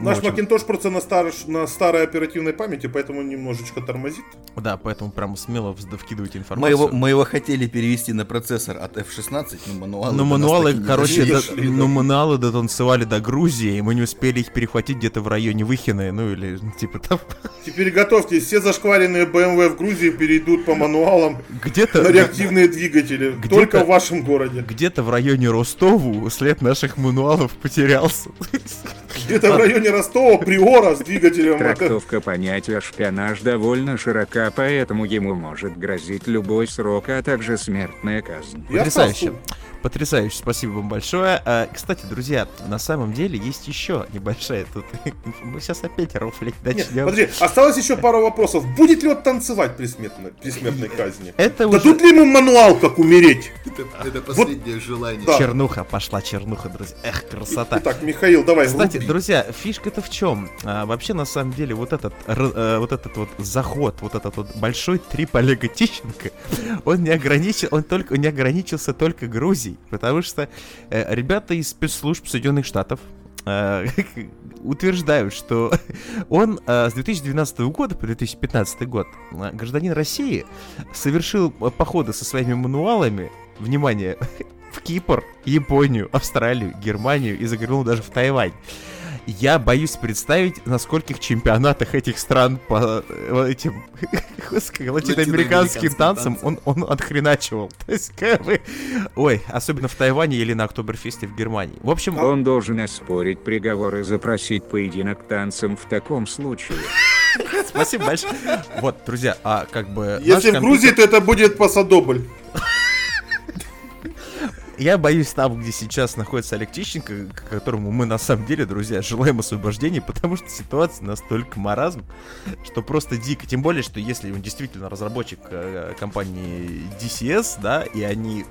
Наш очень- Макинтош просто на, стар... на старой оперативной памяти, поэтому немножечко тормозит. Да, поэтому прям смело вкидывайте Мы информацию. его, мы его хотели перевести на процессор от F16, но мануалы... Ну, нас мануалы, короче, до- ну, мануалы дотанцевали до Грузии, и мы не успели их перехватить где-то в районе Выхины, ну, или *laughs* типа там, Теперь готовьтесь, все зашкваренные BMW в Грузии перейдут по мануалам где-то... на реактивные двигатели. Где-то- Только в вашем городе. Где-то в районе Ростову след наших мануалов потерялся. Где-то в районе Ростова Приора с двигателем. Трактовка понятия шпионаж довольно широка, поэтому ему может грозить любой срок, а также смертная казнь. Я Потрясающе. Потрясающе, спасибо вам большое. А, Кстати, друзья, на самом деле есть еще небольшая тут... *laughs* Мы сейчас опять рофлить Нет, начнем. подожди, осталось еще пару вопросов. Будет ли он танцевать при смертной, при смертной казни? Это уже... Дадут ли ему мануал, как умереть? Это, это последнее желание. Да. Чернуха, пошла чернуха, друзья. Эх, красота. Итак, Михаил, давай, Кстати, руби. друзья, фишка-то в чем? вообще, на самом деле, вот этот, р- э, вот этот вот заход, вот этот вот большой трип Олега Тищенко, он не ограничил, он только не ограничился только Грузией, потому что э, ребята из спецслужб Соединенных Штатов э, *laughs* утверждают, что он э, с 2012 года по 2015 год э, гражданин России совершил походы со своими мануалами, внимание, *laughs* в Кипр, Японию, Австралию, Германию и заглянул даже в Тайвань. Я боюсь представить, на скольких чемпионатах этих стран по э, этим *laughs* латиноамериканским танцам он, он отхреначивал. *laughs* То есть, как бы, ой, особенно в Тайване или на Октоберфесте в Германии. В общем, Он должен оспорить приговор и запросить поединок танцем в таком случае. *laughs* спасибо большое. Вот, друзья, а как бы... Если в Грузии, то это будет пасадобль. Я боюсь там, где сейчас находится Олег Тищенко, которому мы на самом деле, друзья, желаем освобождения, потому что ситуация настолько маразм, что просто дико. Тем более, что если он действительно разработчик э, компании DCS, да, и они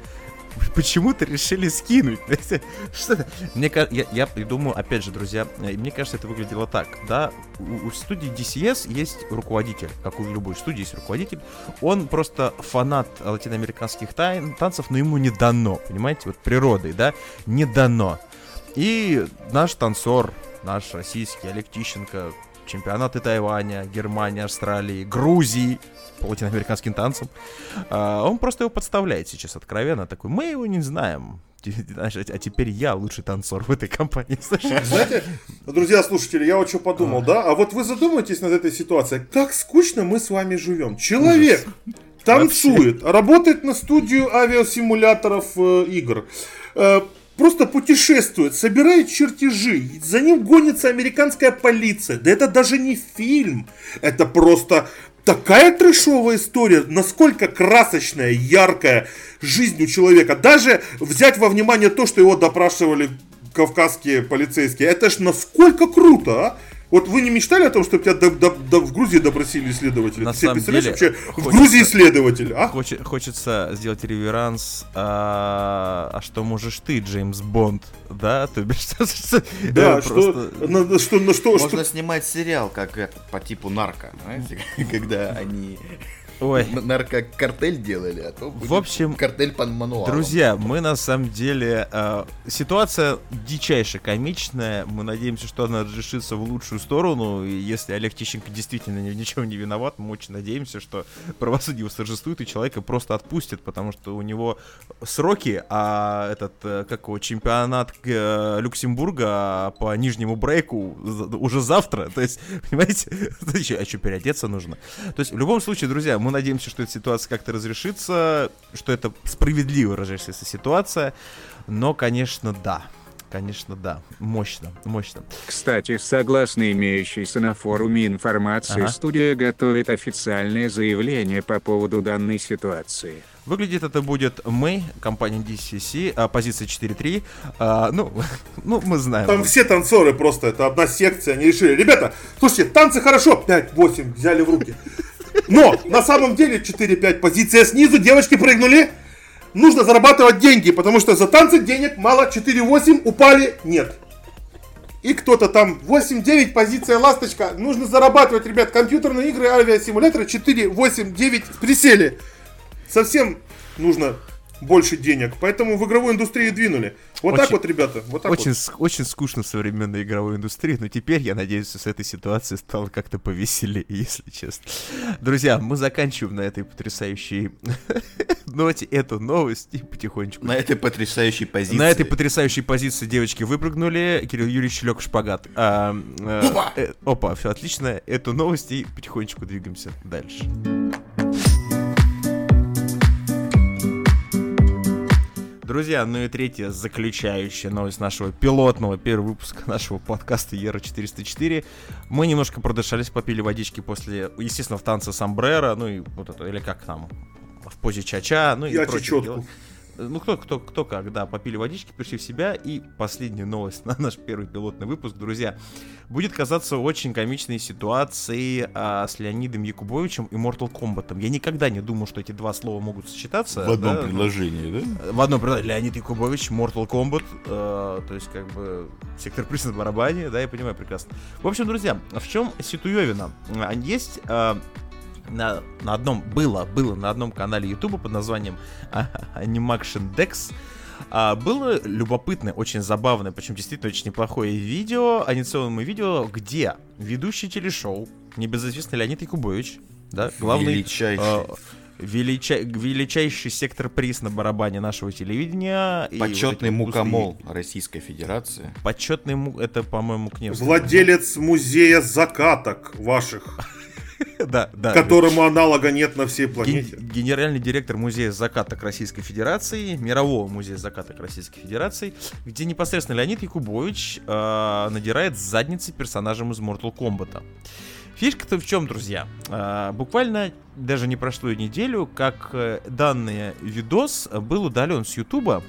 почему-то решили скинуть. *laughs* Что? Мне я, я думаю, опять же, друзья, э, мне кажется, это выглядело так, да, у, у студии DCS есть руководитель, как у любой студии есть руководитель, он просто фанат латиноамериканских тайн, танцев, но ему не дано, понимаете, вот природой, да, не дано. И наш танцор, наш российский Олег Тищенко, чемпионаты Тайваня, Германии, Австралии, Грузии по латиноамериканским танцам, а, он просто его подставляет сейчас откровенно, такой, мы его не знаем, *laughs* а а теперь я лучший танцор в этой компании. *laughs* Знаете, друзья слушатели, я вот что подумал, да? А вот вы задумайтесь над этой ситуацией. Как скучно мы с вами живем. Человек танцует, работает на студию авиасимуляторов э, игр. э, Просто путешествует, собирает чертежи, за ним гонится американская полиция. Да это даже не фильм, это просто такая трешовая история, насколько красочная, яркая жизнь у человека. Даже взять во внимание то, что его допрашивали кавказские полицейские, это ж насколько круто, а? Вот вы не мечтали о том, чтобы тебя до- до- до- в Грузии допросили следователи? На Ты себе самом представляешь деле, вообще в хочется- Грузии следователь, а? Хоче- хочется сделать реверанс, а, а что можешь ты, Джеймс Бонд, да? *laughs* То бишь, что- Да, э, что, просто- на- на- что, на что, Можно что, снимать сериал, как это, по типу нарко, знаете, *laughs* когда они Ой, наркокартель делали, а то В общем, картель по мануалу. Друзья, мы на самом деле... э, ситуация дичайше комичная. Мы надеемся, что она разрешится в лучшую сторону. И если Олег Тищенко действительно ни в ничем не виноват, мы очень надеемся, что правосудие восторжествует и человека просто отпустит, потому что у него сроки, а этот, э, как его, чемпионат э, Люксембурга по нижнему брейку уже завтра. То есть, *laughs* понимаете, *laughs* а что, переодеться нужно? То есть, в любом случае, друзья, мы надеемся, что эта ситуация как-то разрешится, что это справедливо разрешится ситуация. Но, конечно, да. Конечно, да. Мощно, мощно. Кстати, согласно имеющейся на форуме информации, Ага. студия готовит официальное заявление по поводу данной ситуации. Выглядит это будет мы, компания DCC, а, позиция 4.3. А, ну, *laughs* ну, мы знаем. Там все танцоры просто, это одна секция, они решили, ребята, слушайте, танцы хорошо, 5-8 взяли в руки. Но на самом деле 4-5 позиция снизу, девочки прыгнули. Нужно зарабатывать деньги, потому что за танцы денег мало, 4-8 упали, нет. И кто-то там 8-9, позиция ласточка. Нужно зарабатывать, ребят, компьютерные игры, авиасимуляторы 4, 8, 9 присели. Совсем нужно больше денег, поэтому в игровую индустрию двинули. Вот Очень- так вот, ребята, вот так Очень, вот. с- очень скучно в современной игровой индустрии, но теперь, я надеюсь, с этой ситуацией стало как-то повеселее, *laughs* если честно. Друзья, мы заканчиваем на этой потрясающей *laughs* ноте эту новость и потихонечку. На этой потрясающей позиции. На этой потрясающей позиции девочки выпрыгнули, Кирилл Юрьевич лег в шпагат. А, э, Опа! э, опа, все отлично. Эту новость и потихонечку двигаемся дальше. Друзья, ну и третья заключающая новость нашего пилотного первого выпуска нашего подкаста Ера 404. Мы немножко продышались, попили водички после, естественно, в танце Самбрера, ну и вот это, или как там, в позе чача, ну и Я прочие чечетку. Ну, кто, кто, кто как, да, попили водички, пришли в себя. И последняя новость на *laughs* наш первый пилотный выпуск, друзья. Будет казаться очень комичной ситуацией а, с Леонидом Якубовичем и Mortal Kombat. Я никогда не думал, что эти два слова могут сочетаться. В одном да, предложении, да? в одном предложении. Леонид Якубович, Mortal Kombat, э, то есть как бы сектор приз на барабане, да, я понимаю прекрасно. В общем, друзья, в чем ситуевина? А, Есть э, на, на одном, было, было на одном канале Ютуба под названием а, Animaction Dex, а, было любопытное, очень забавное, причем действительно очень неплохое видео, анимационное видео, где ведущий телешоу, небезызвестный Леонид Якубович, да, главный... Величайший. э, велича- величайший сектор приз на барабане нашего телевидения. Почетный вот мукомол Российской Федерации. Почетный му... Это, по-моему, к Невскому. Владелец музея закаток ваших, *laughs* Да, да. которому аналога нет на всей планете. Генеральный директор музея закаток Российской Федерации, мирового музея закаток Российской Федерации, где непосредственно Леонид Якубович э, надирает задницы персонажем из Mortal Kombat. Фишка-то в чем, друзья? А, буквально даже не прошло и неделю, как э, данный видос был удален с Ютуба.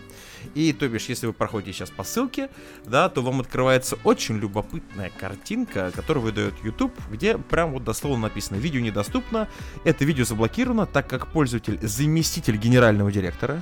И, то бишь, если вы проходите сейчас по ссылке, да, то вам открывается очень любопытная картинка, которую выдает YouTube, где прям вот дословно написано «Видео недоступно». Это видео заблокировано, так как пользователь заместитель генерального директора.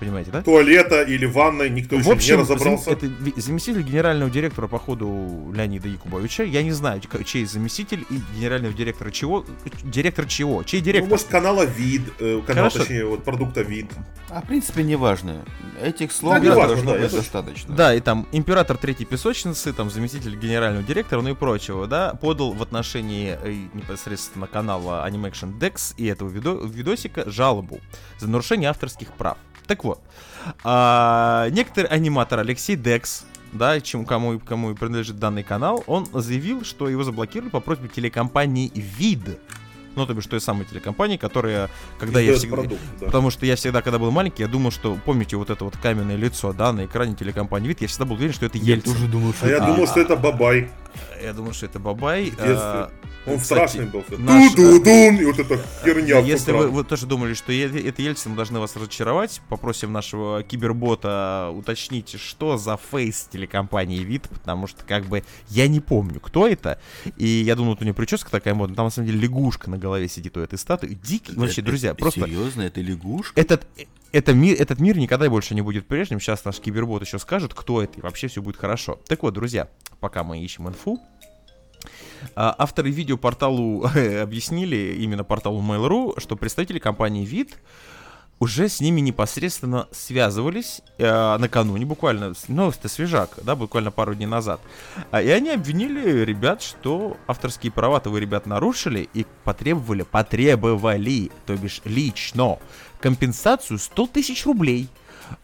Понимаете, да? Туалета или ванной никто В еще не разобрался. зам- это заместитель генерального директора, походу, Леонида Якубовича. Я не знаю, чей заместитель и генерального директора чего. Директор чего? Чей Ну, директор? может, канала вид, э, канал, Хорошо. точнее, вот продукта вид. А в принципе не важно. Этих слов Да, не да, важно, должно да, быть достаточно. Да, и там император третьей песочницы, там заместитель генерального директора, ну и прочего, да, подал в отношении э, непосредственно канала Animaction Dex и этого видо- видосика жалобу за нарушение авторских прав. Так вот, а, некоторый аниматор Алексей Декс, да, чем, кому, кому и принадлежит данный канал, он заявил, что его заблокировали по просьбе телекомпании ВИД. Ну, то бишь той самой телекомпании, которая, когда я Издает всегда... продукт, да. Потому что я всегда, когда был маленький, я думал, что, помните, вот это вот каменное лицо, да, на экране телекомпании вид, я всегда был уверен, что это Я Ельцин. тоже думал, что А я это- думал, что это Бабай. Я думал, что это Бабай. А, Он кстати, страшный был. наш- Ду-ду-дун, и вот эта херня. Если вы, вы тоже думали, что это Ельцин, мы должны вас разочаровать, попросим нашего кибербота уточнить, что за фейс телекомпании вид, потому что как бы я не помню, кто это, и я думал, вот у него прическа такая модная, там на самом деле лягушка на голове сидит у этой статуи, дикий, вообще, Это- друзья, просто Серьезно, это лягушка? этот, это мир, этот мир никогда больше не будет прежним. Сейчас наш кибербот еще скажет, кто это, и вообще все будет хорошо. Так вот, друзья, пока мы ищем инфу, а, авторы видео порталу *laughs* объяснили, именно порталу Mail.ru, что представители компании ВИД уже с ними непосредственно связывались э, накануне, буквально, новость-то свежак, да, буквально пару дней назад. А, и они обвинили ребят, что авторские права-то вы, ребят, нарушили и потребовали, потребовали, то бишь лично, компенсацию 100 тысяч рублей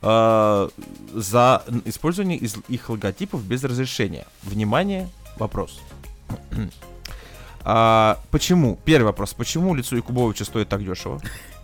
э, за использование из их логотипов без разрешения. Внимание, вопрос. *clears throat* А, почему? Первый вопрос. Почему лицо Якубовича стоит так дешево?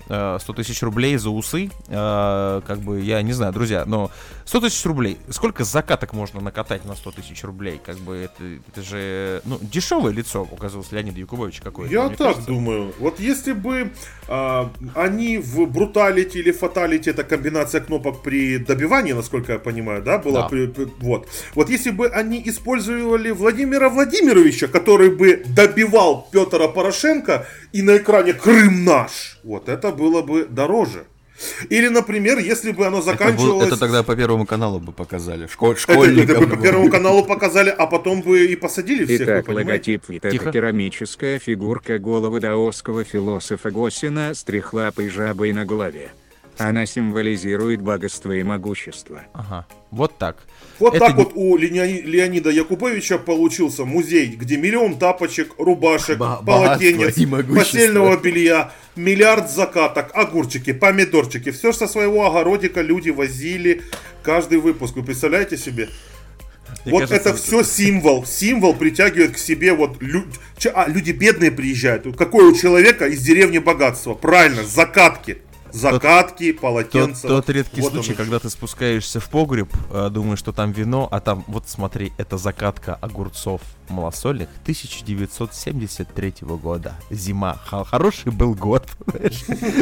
Э, 100 тысяч рублей за усы, э, как бы, я не знаю, друзья, но 100 тысяч рублей, сколько закаток можно накатать на 100 тысяч рублей, как бы, это, это же, ну, дешевое лицо, оказалось, Леонида Якубовича какое-то. Я так кажется. думаю. Вот если бы а, они в бруталити или фаталити, это комбинация кнопок при добивании, насколько я понимаю, да, была Да. при- при- вот. Вот если бы они использовали Владимира Владимировича, который бы добивал Петра Порошенко, и на экране Крым наш, вот это было бы дороже. Или, например, если бы оно Это, был- заканчивалось... это тогда по Первому каналу бы показали. Школь, Это, школьникам. это бы по. Первому каналу показали, а потом бы и посадили всех, Итак, логотип вид Тихо. это керамическая фигурка головы даосского философа Госина с трехлапой жабой на голове. Она символизирует богатство и могущество. Ага, вот так. Вот Это так вот у Леони- Леонида Якубовича получился музей, где миллион тапочек, рубашек, Ба- полотенец, постельного белья, миллиард закаток, огурчики, помидорчики. Все со своего огородика люди возили каждый выпуск. Вы представляете себе? Мне вот кажется, это все символ. Символ притягивает к себе вот лю- Че- а, люди бедные приезжают. Какое у человека из деревни богатство? Правильно, закатки. Закатки, Тот, полотенца. тот редкий Вот случай, когда ты спускаешься в погреб, э, думаешь, что там вино, а там, вот смотри, это закатка огурцов малосольных 1973 года. Зима. Хороший был год. *laughs* *laughs*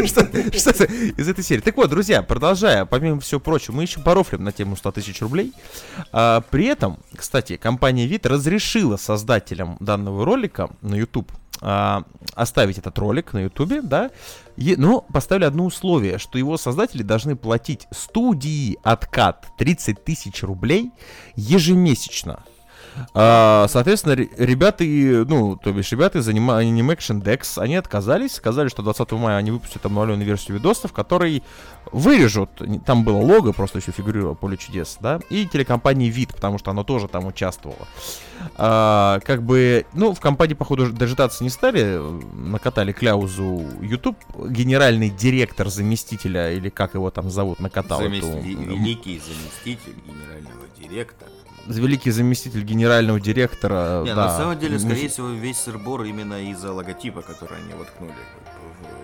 Что из этой серии. Так вот, друзья, продолжая, помимо всего прочего, мы еще порофлим на тему 100 тысяч рублей. А, При этом, кстати, компания Вид разрешила создателям данного ролика на YouTube а, оставить этот ролик на Ютубе, да, Е- но поставили одно условие, что его создатели должны платить студии откат 30 тысяч рублей ежемесячно. А, соответственно, ре- ребята, ну, то бишь, ребята из анима- Animaction Dex, они отказались, сказали, что 20 мая они выпустят обновленную версию видосов, который вырежут, там было лого, просто еще фигурировало Поле чудес, да, и телекомпании Вид, потому что оно тоже там участвовало. А, как бы, ну, в компании, походу, дожидаться не стали, э, накатали кляузу YouTube, генеральный директор заместителя, или как его там зовут, накатал Замес- эту, Великий заместитель генерального директора. Великий заместитель генерального директора. Не, да, на самом деле, скорее всего, весь сырбор именно из-за логотипа, который они воткнули.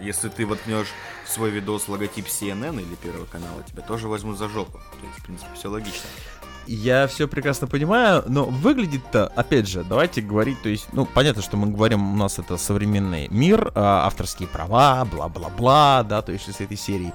Если ты воткнешь в свой видос логотип CNN или Первого канала, тебя тоже возьмут за жопу. То есть, в принципе, все логично. Я все прекрасно понимаю, но выглядит-то, опять же, давайте говорить, то есть, ну, понятно, что мы говорим, у нас это современный мир, а, авторские права, бла-бла-бла, да, то есть из этой серии.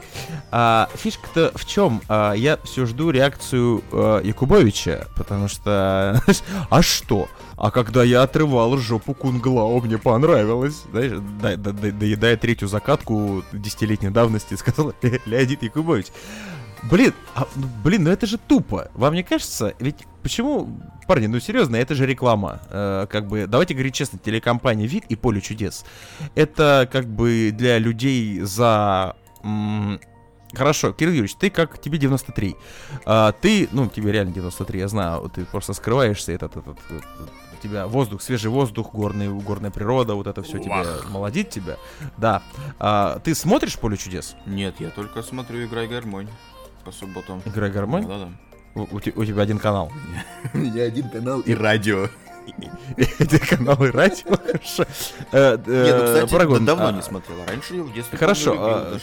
А, фишка-то в чем? А, я все жду реакцию а, Якубовича, потому что, *laughs* а что? А когда я отрывал жопу Кунглау, мне понравилось. Знаешь, да- да- да- доедая третью закатку десятилетней давности, *laughs* сказал Леонид Якубович. Блин, а, ну, блин, ну это же тупо. Вам не кажется? Ведь почему, парни, ну серьезно, это же реклама. Э, как бы, давайте говорить честно, телекомпания Вид и Поле чудес. Это как бы для людей за. м, Хорошо, Кирилл Юрьевич, ты как, тебе 93. А, ты, ну, тебе реально 93, я знаю, ты просто скрываешься, этот, этот, этот, у тебя воздух, свежий воздух, горный, горная природа, вот это все тебя молодит тебя. Да. А, ты смотришь Поле чудес? Нет, я только смотрю «Играй гармонь» по субботам. Играй гармонь? Да-да. У, у те- у тебя один канал. У меня один канал и радио. Это каналы радио, хорошо. Э, Нет, ну, э, кстати, да- давно а, не смотрел. Раньше в детстве Хорошо, а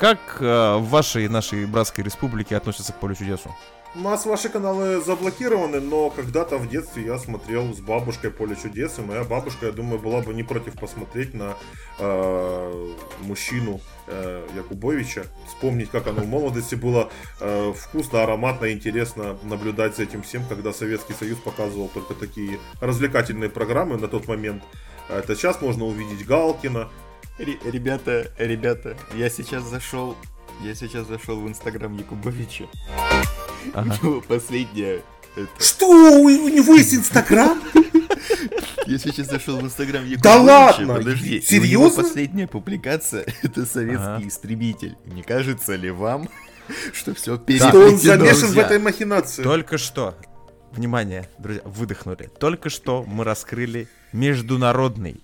как э, в вашей нашей братской республике относятся к полю чудесу? У нас ваши каналы заблокированы, но когда-то в детстве я смотрел с бабушкой Поле чудес, и моя бабушка, я думаю, была бы не против посмотреть на э, мужчину э, Якубовича, вспомнить, как оно в молодости было э, вкусно, ароматно, интересно наблюдать за этим всем, когда Советский Союз показывал только такие развлекательные программы на тот момент. Это сейчас можно увидеть Галкина, Ре- Ребята, ребята, я сейчас зашел, я сейчас зашел в инстаграм Якубовича. Ага. *laughs* У него последняя, это- Что? У него есть Инстаграм? *laughs* я сейчас зашел в инстаграм. Да ладно? Подожди, Серьезно? последняя публикация, это советский истребитель. Не кажется ли вам, *laughs* что все Что он переплетено? замешан в этой махинации? Только что, внимание, друзья, выдохнули. Только что мы раскрыли международный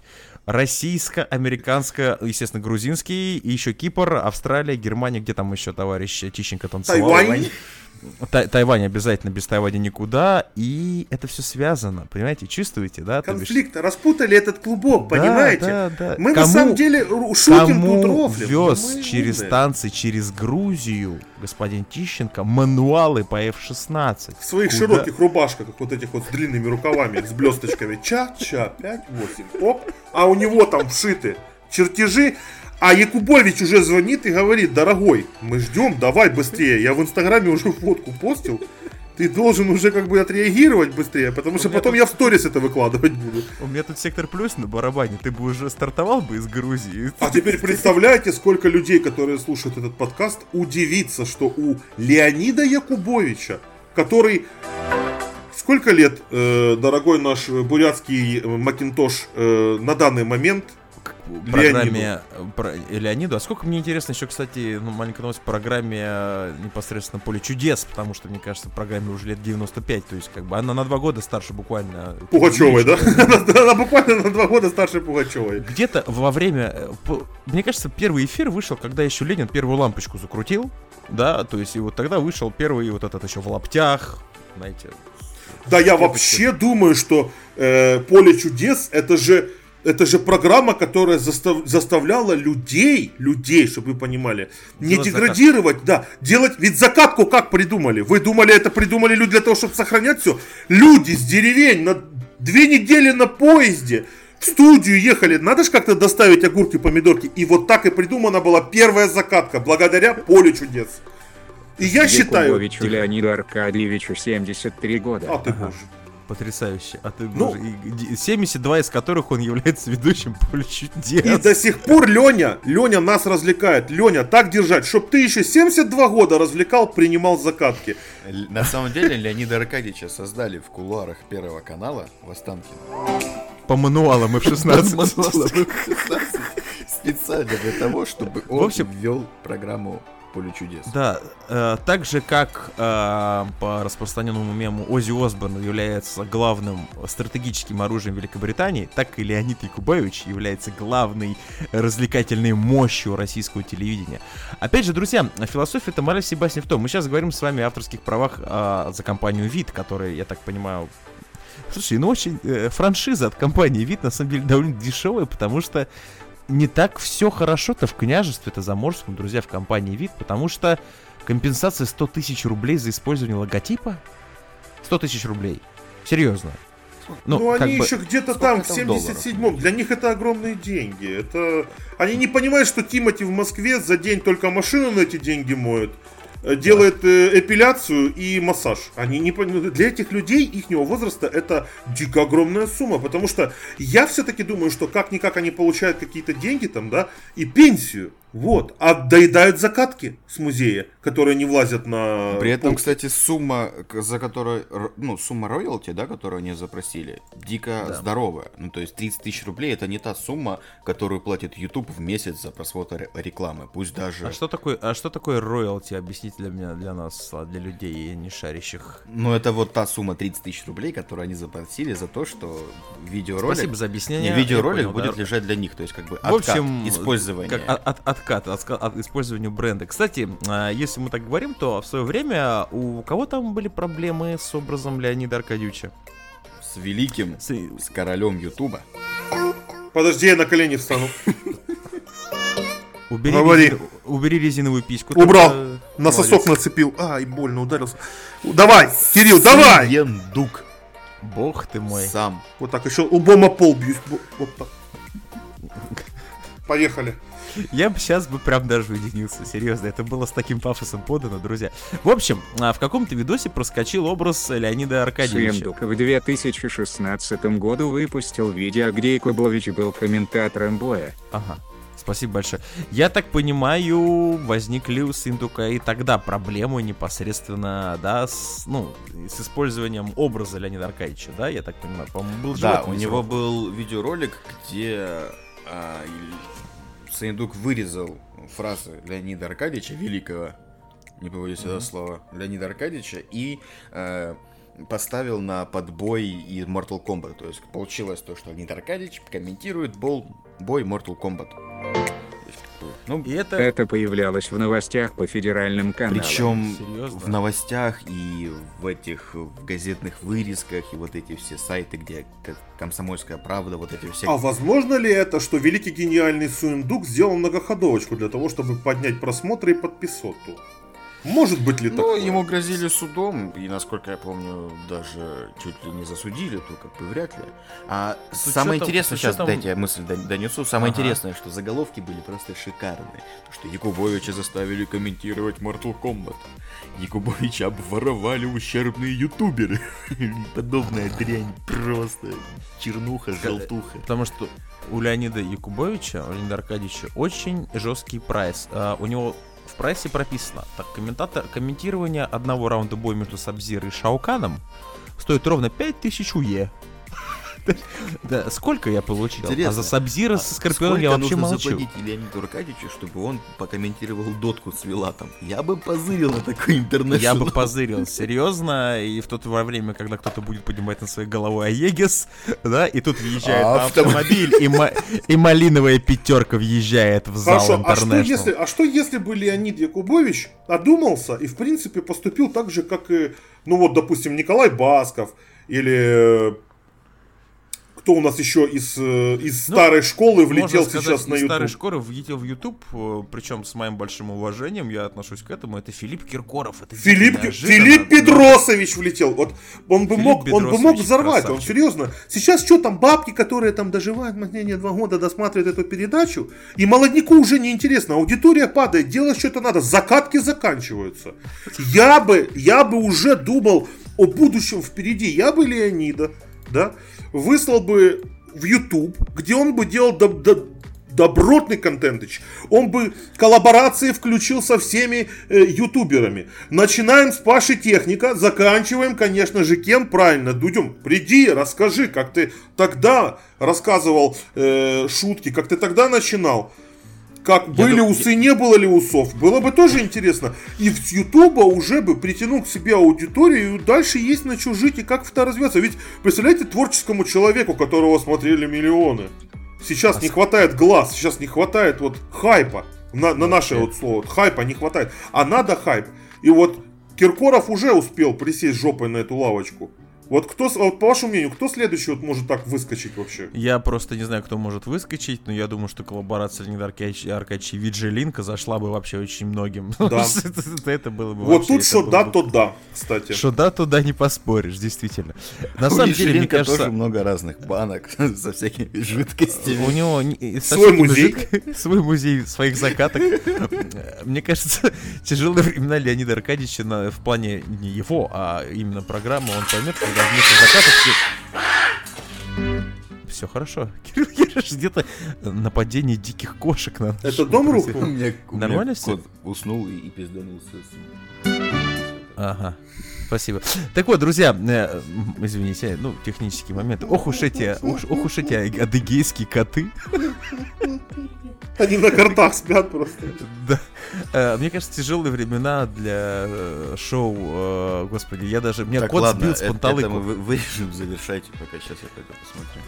российско-американско, естественно, грузинский, и еще Кипр, Австралия, Германия, где там еще товарищ Тищенко танцевал? Тайвань? Тай- Тайвань обязательно, без Тайваня никуда, и это все связано, понимаете, чувствуете, да? То бишь- Конфликт. Распутали этот клубок, Да, понимаете? да, да. Мы на Кому- самом деле шутим тут Кому рофлим. вез Мы через умные. танцы, через Грузию, господин Тищенко, мануалы по F-16? В своих Куда? широких рубашках, как вот этих вот с длинными рукавами, с блесточками. Ча-ча, 5-8. Оп. А у него там вшиты чертежи. А Якубович уже звонит и говорит, дорогой, мы ждем, давай быстрее. Я в инстаграме уже фотку постил. Ты должен уже как бы отреагировать быстрее, потому что потом тут- я в сторис это выкладывать буду. У меня тут сектор плюс на барабане, ты бы уже стартовал бы из Грузии. А теперь представляете, сколько людей, которые слушают этот подкаст, удивится, что у Леонида Якубовича, который... Сколько лет, э, дорогой наш бурятский э, Макинтош, э, на данный момент? Программе э, про Леониду. А сколько мне интересно еще, кстати, ну, маленькая новость в программе э, непосредственно «Поле чудес», потому что, мне кажется, программе уже лет 95, то есть как бы она на два года старше буквально. Пугачевой, да? *laughs* Она буквально на два года старше Пугачевой. Где-то во время... э, Мне кажется, первый эфир вышел, когда еще Ленин первую лампочку закрутил, да, то есть и вот тогда вышел первый вот этот еще в лаптях, знаете, Да, я вообще думаю, что э, Поле чудес это же это же программа, которая застав- заставляла людей, людей, чтобы вы понимали, не Делать деградировать, да, делать. Ведь закатку как придумали? Вы думали, это придумали люди для того, чтобы сохранять все? Люди с деревень на две недели на поезде в студию ехали. Надо же как-то доставить огурки, помидорки. И вот так и придумана была первая закатка, благодаря Поле чудес. И я считаю... Леониду Аркадьевичу 73 года. А ты боже. Потрясающе. А ты, Ну- боже, и ди- 72 из которых он является ведущим *laughs* поле чудес. И до сих пор Леня, Леня нас развлекает. Леня, так держать, чтоб ты еще 72 года развлекал, принимал закатки. На самом деле Леонида Аркадьевича создали в кулуарах Первого канала в Останкино. По мануалам и в 16. Специально для того, чтобы он ввел программу Поле чудес. Да, э, так же как э, по распространенному мему Ози Осборн является главным стратегическим оружием Великобритании, так и Леонид Якубович является главной развлекательной мощью российского телевидения. Опять же, друзья, философия это мораль всей басни в том. Мы сейчас говорим с вами о авторских правах э, за компанию ВИД, которая, я так понимаю, Слушай, ну очень э, франшиза от компании Вид на самом деле довольно дешевая, потому что не так все хорошо-то в княжестве, это заморском, друзья, в компании Вид, потому что компенсация 100 тысяч рублей за использование логотипа? 100 тысяч рублей. Серьезно. Ну, Ну, они бы- еще где-то там в там долларов? 77-м. Для них это огромные деньги. Это... Они не понимают, что Тимати в Москве за день только машину на эти деньги моет. Э, Делает э, эпиляцию и массаж. Они не. Для этих людей ихнего возраста это дико огромная сумма. Потому что я все-таки думаю, что как-никак они получают какие-то деньги там, да, и пенсию. Вот. А доедают закатки с музея, которые не влазят на... При этом, кстати, сумма, за которую, ну, сумма роялти, да, которую они запросили, дико здоровая. Ну, то есть 30 тысяч рублей это не та сумма, которую платит YouTube в месяц за просмотр ре- рекламы. Пусть даже... А что такое, а что такое роялти? Объясните для меня, для нас, для людей не шарящих. Ну, это вот та сумма 30 тысяч рублей, которую они заплатили за то, что видеоролик... Спасибо за объяснение. Не, видеоролик понял, будет да. лежать для них, то есть как бы В откат, общем, использование. Как от, от- откат, отска- от использования бренда. Кстати, а, если мы так говорим, то в свое время у кого там были проблемы с образом Леонида Аркадьевича? С великим, С- с королем Ютуба. Подожди, я на колени встану. Убери, Говори. резин- убери резиновую письку. Убрал. Только- На сосок Молодец. нацепил. Ай, больно ударился. Давай, Кирилл, давай! Ендук. Бог ты мой. Сам. Вот так, еще лбом о пол бьюсь. Во- Вот так. Поехали. Я бы сейчас бы прям даже удивился, серьезно, это было с таким пафосом подано, друзья. В общем, а, в каком-то видосе проскочил образ Леонида Аркадьевича. Сыендук в 2016 году выпустил видео, где Якубович был комментатором боя. Ага. Спасибо большое. Я так понимаю, возникли у Синдука и тогда проблемы непосредственно, да, с, ну, с использованием образа Леонида Аркадьевича, да, я так понимаю, по-моему, был Да, у него был видеоролик, где а, Саиндук вырезал фразы Леонида Аркадьевича, великого, не побоюсь этого слова, Леонида Аркадьевича, и э, поставил на подбой и Mortal Kombat. То есть получилось то, что Леонид Аркадьевич комментирует бол, бой Mortal Kombat. Ну, И это... Это появлялось в новостях по федеральным каналам. Причем Серьезно? в новостях и в этих в газетных вырезках и вот эти все сайты, где комсомольская правда, вот эти все. А возможно ли это, что великий гениальный Суиндук сделал многоходовочку для того, чтобы поднять просмотры и подписоту? Может быть ли Ну, такое? ему грозили судом, и, насколько я помню, даже чуть ли не засудили, то как бы вряд ли. А С самое учетом- интересное, с сейчас учетом- дайте я мысль дон- донесу, самое Ага. интересное, что заголовки были просто шикарные. Что Якубовича заставили комментировать Mortal Kombat. Якубовича обворовали ущербные ютуберы. *laughs* Подобная дрянь, просто чернуха, желтуха. Потому что у Леонида Якубовича, у Леонида Аркадьевича очень жесткий прайс. А, у него в прайсе прописано, так, комментатор, комментирование одного раунда боя между Сабзирой и Шауканом стоит ровно 5000 уе. *laughs* Да, сколько я получил? Интересно. А за Сабзира со Скорпионом Сколько я вообще нужно молчу. Леониду Аркадьевичу, чтобы он покомментировал дотку с Вилатом? Я бы позырил на такой интернет. Я бы позырил, серьезно, и в то во время, когда кто-то будет поднимать на своей головой Аегис, да, и тут въезжает А, автомобиль, и, ма- и малиновая пятерка въезжает в зал а что, если, а что если бы Леонид Якубович одумался и, в принципе, поступил так же, как и, ну вот, допустим, Николай Басков или кто у нас еще из, э, из Ну, старой школы влетел сказать, сейчас на из старой YouTube? школы влетел в YouTube, э, причем с моим большим уважением, я отношусь к этому, это Филипп Киркоров. Это Филипп, Филипп Петросович влетел. Вот он бы Филипп мог, он бы мог Бедросович, взорвать, он красавчик. серьезно. Сейчас что там бабки, которые там доживают мнение два года, досматривают эту передачу, и молодняку уже не интересно, аудитория падает, делать что-то надо, закатки заканчиваются. Я бы, я бы уже думал о будущем впереди. Я бы Леонида, да, выслал бы в YouTube, где он бы делал доб- доб- добротный контентыч. Он бы коллаборации включил со всеми э, ютуберами. Начинаем с Паши Техника, заканчиваем, конечно же, кем? Правильно, Дудем, приди, расскажи, как ты тогда рассказывал э, шутки, как ты тогда начинал. Как были дум- усы, не было ли усов. Было бы тоже интересно. И с Ютуба уже бы притянул к себе аудиторию, и дальше есть на что жить и как это развиваться. Ведь, представляете, творческому человеку, которого смотрели миллионы. Сейчас не хватает глаз, сейчас не хватает вот хайпа. На, на наше вот слово, вот хайпа не хватает. А надо хайп. И вот Киркоров уже успел присесть жопой на эту лавочку. Вот кто, вот по вашему мнению, кто следующий вот может так выскочить вообще? Я просто не знаю, кто может выскочить, но я думаю, что коллаборация Леонида Аркадьевича Аркадьевича и Виджелинка зашла бы вообще очень многим. Да. *laughs* это, было бы Вот тут что да, то да, кстати. Что да, туда не поспоришь, действительно. На У самом деле, мне кажется, тоже много разных банок *laughs* со всякими жидкостями. у него не- со Свой музей. *laughs* свой музей своих закаток. Мне кажется, тяжелые времена Леонида Аркадьевича в плане не его, а именно программы, он поймет, когда вместо закаток все хорошо. *laughs* Кирилл Ярош где-то нападение диких кошек на Это дом рухнул? У меня, Нормально кот уснул и, и пизданулся. Ага. Спасибо. Так вот, друзья, э, извините, ну, технический момент. Ох уж эти, уж- ох уж эти адыгейские коты. Они на картах спят просто. Да. Э, Мне кажется, тяжелые времена для э, шоу. э, Господи, я даже... Меня Так, кот ладно, сбил с это, это панталыку. мы вы- вырежем, завершайте, пока сейчас я пойду посмотрю.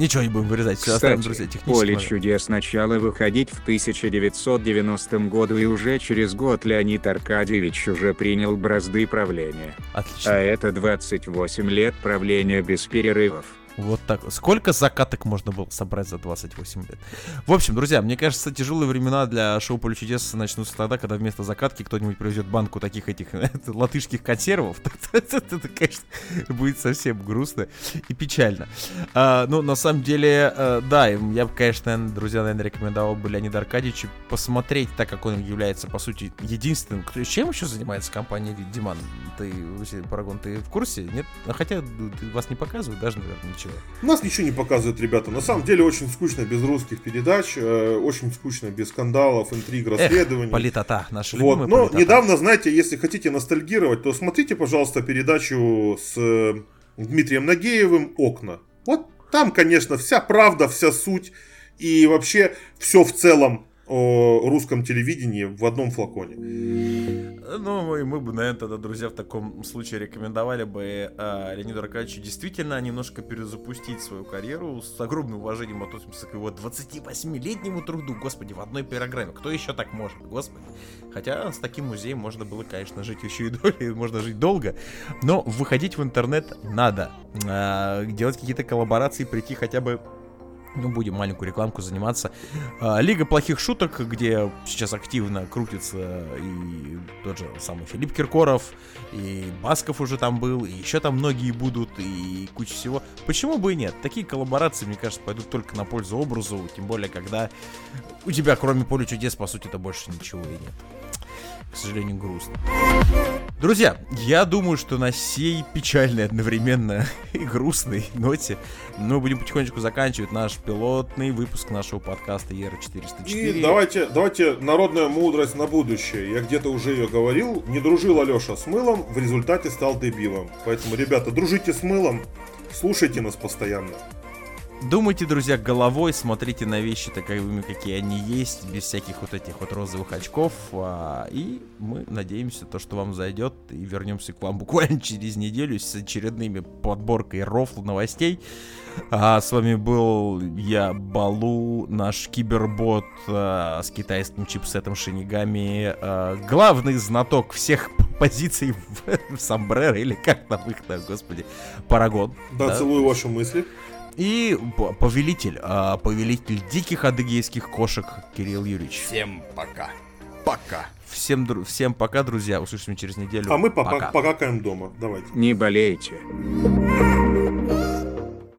Ничего не будем вырезать. Все оставим, друзья, технический Поле момент. чудес начало выходить в 1990 году и уже через год Леонид Аркадьевич уже принял бразды правления. Отлично. А это 28 лет правления без перерывов. Вот так. Сколько закаток можно было собрать за 28 лет? В общем, друзья, мне кажется, тяжелые времена для шоу Поле чудес начнутся тогда, когда вместо закатки кто-нибудь привезет банку таких этих *laughs* латышских консервов. *laughs* Это, конечно, будет совсем грустно и печально. А, ну, на самом деле, э, да, я бы, конечно, друзья, наверное, рекомендовал бы Леонида Аркадьевича посмотреть, так как он является, по сути, единственным. Кто, чем еще занимается компания Диман? Ты, Парагон, ты в курсе? Нет? Хотя вас не показывают даже, наверное, ничего. У нас ничего не показывают, ребята. На самом деле очень скучно без русских передач, э, очень скучно без скандалов, интриг, расследований. Политота, наши Вот, но политота. недавно, знаете, если хотите ностальгировать, то смотрите, пожалуйста, передачу с э, Дмитрием Нагеевым «Окна». Вот там, конечно, вся правда, вся суть и вообще все в целом о русском телевидении в одном флаконе. Ну, мы, мы бы, наверное, тогда, друзья, в таком случае рекомендовали бы э, Леониду Аркадьевичу действительно немножко перезапустить свою карьеру. С огромным уважением относимся к его 28-летнему труду. Господи, в одной программе. Кто еще так может? Господи. Хотя с таким музеем можно было, конечно, жить еще и *laughs* долго, можно жить долго. Но выходить в интернет надо. Э, делать какие-то коллаборации, прийти хотя бы ну, будем маленькую рекламку заниматься. А, Лига плохих шуток, где сейчас активно крутится и тот же самый Филипп Киркоров, и Басков уже там был, и еще там многие будут, и куча всего. Почему бы и нет? Такие коллаборации, мне кажется, пойдут только на пользу образу, тем более, когда у тебя, кроме поля чудес, по сути, то больше ничего и нет. К сожалению, грустно. Друзья, я думаю, что на сей печальной одновременно *laughs* и грустной ноте мы будем потихонечку заканчивать наш пилотный выпуск нашего подкаста ER404. И давайте, давайте народная мудрость на будущее. Я где-то уже ее говорил. Не дружил Алеша с мылом, в результате стал дебилом. Поэтому, ребята, дружите с мылом, слушайте нас постоянно. Думайте, друзья, головой, смотрите на вещи таковыми, какие они есть, без всяких вот этих вот розовых очков. А, и мы надеемся, то, что вам зайдет, и вернемся к вам буквально *laughs* через неделю с очередными подборкой рофл новостей. А с вами был я, Балу, наш кибербот а, с китайским чипсетом Шинигами, а, главный знаток всех *laughs* позиций в, *laughs* в Самбрер, или как там их там, господи, Парагон. Да, да, целую ваши мысли. И повелитель, а, повелитель диких адыгейских кошек Кирилл Юрьевич. Всем пока. Пока. Всем, дру- всем пока, друзья. Услышимся через неделю. А мы пока. покакаем дома. Давайте. Не болейте.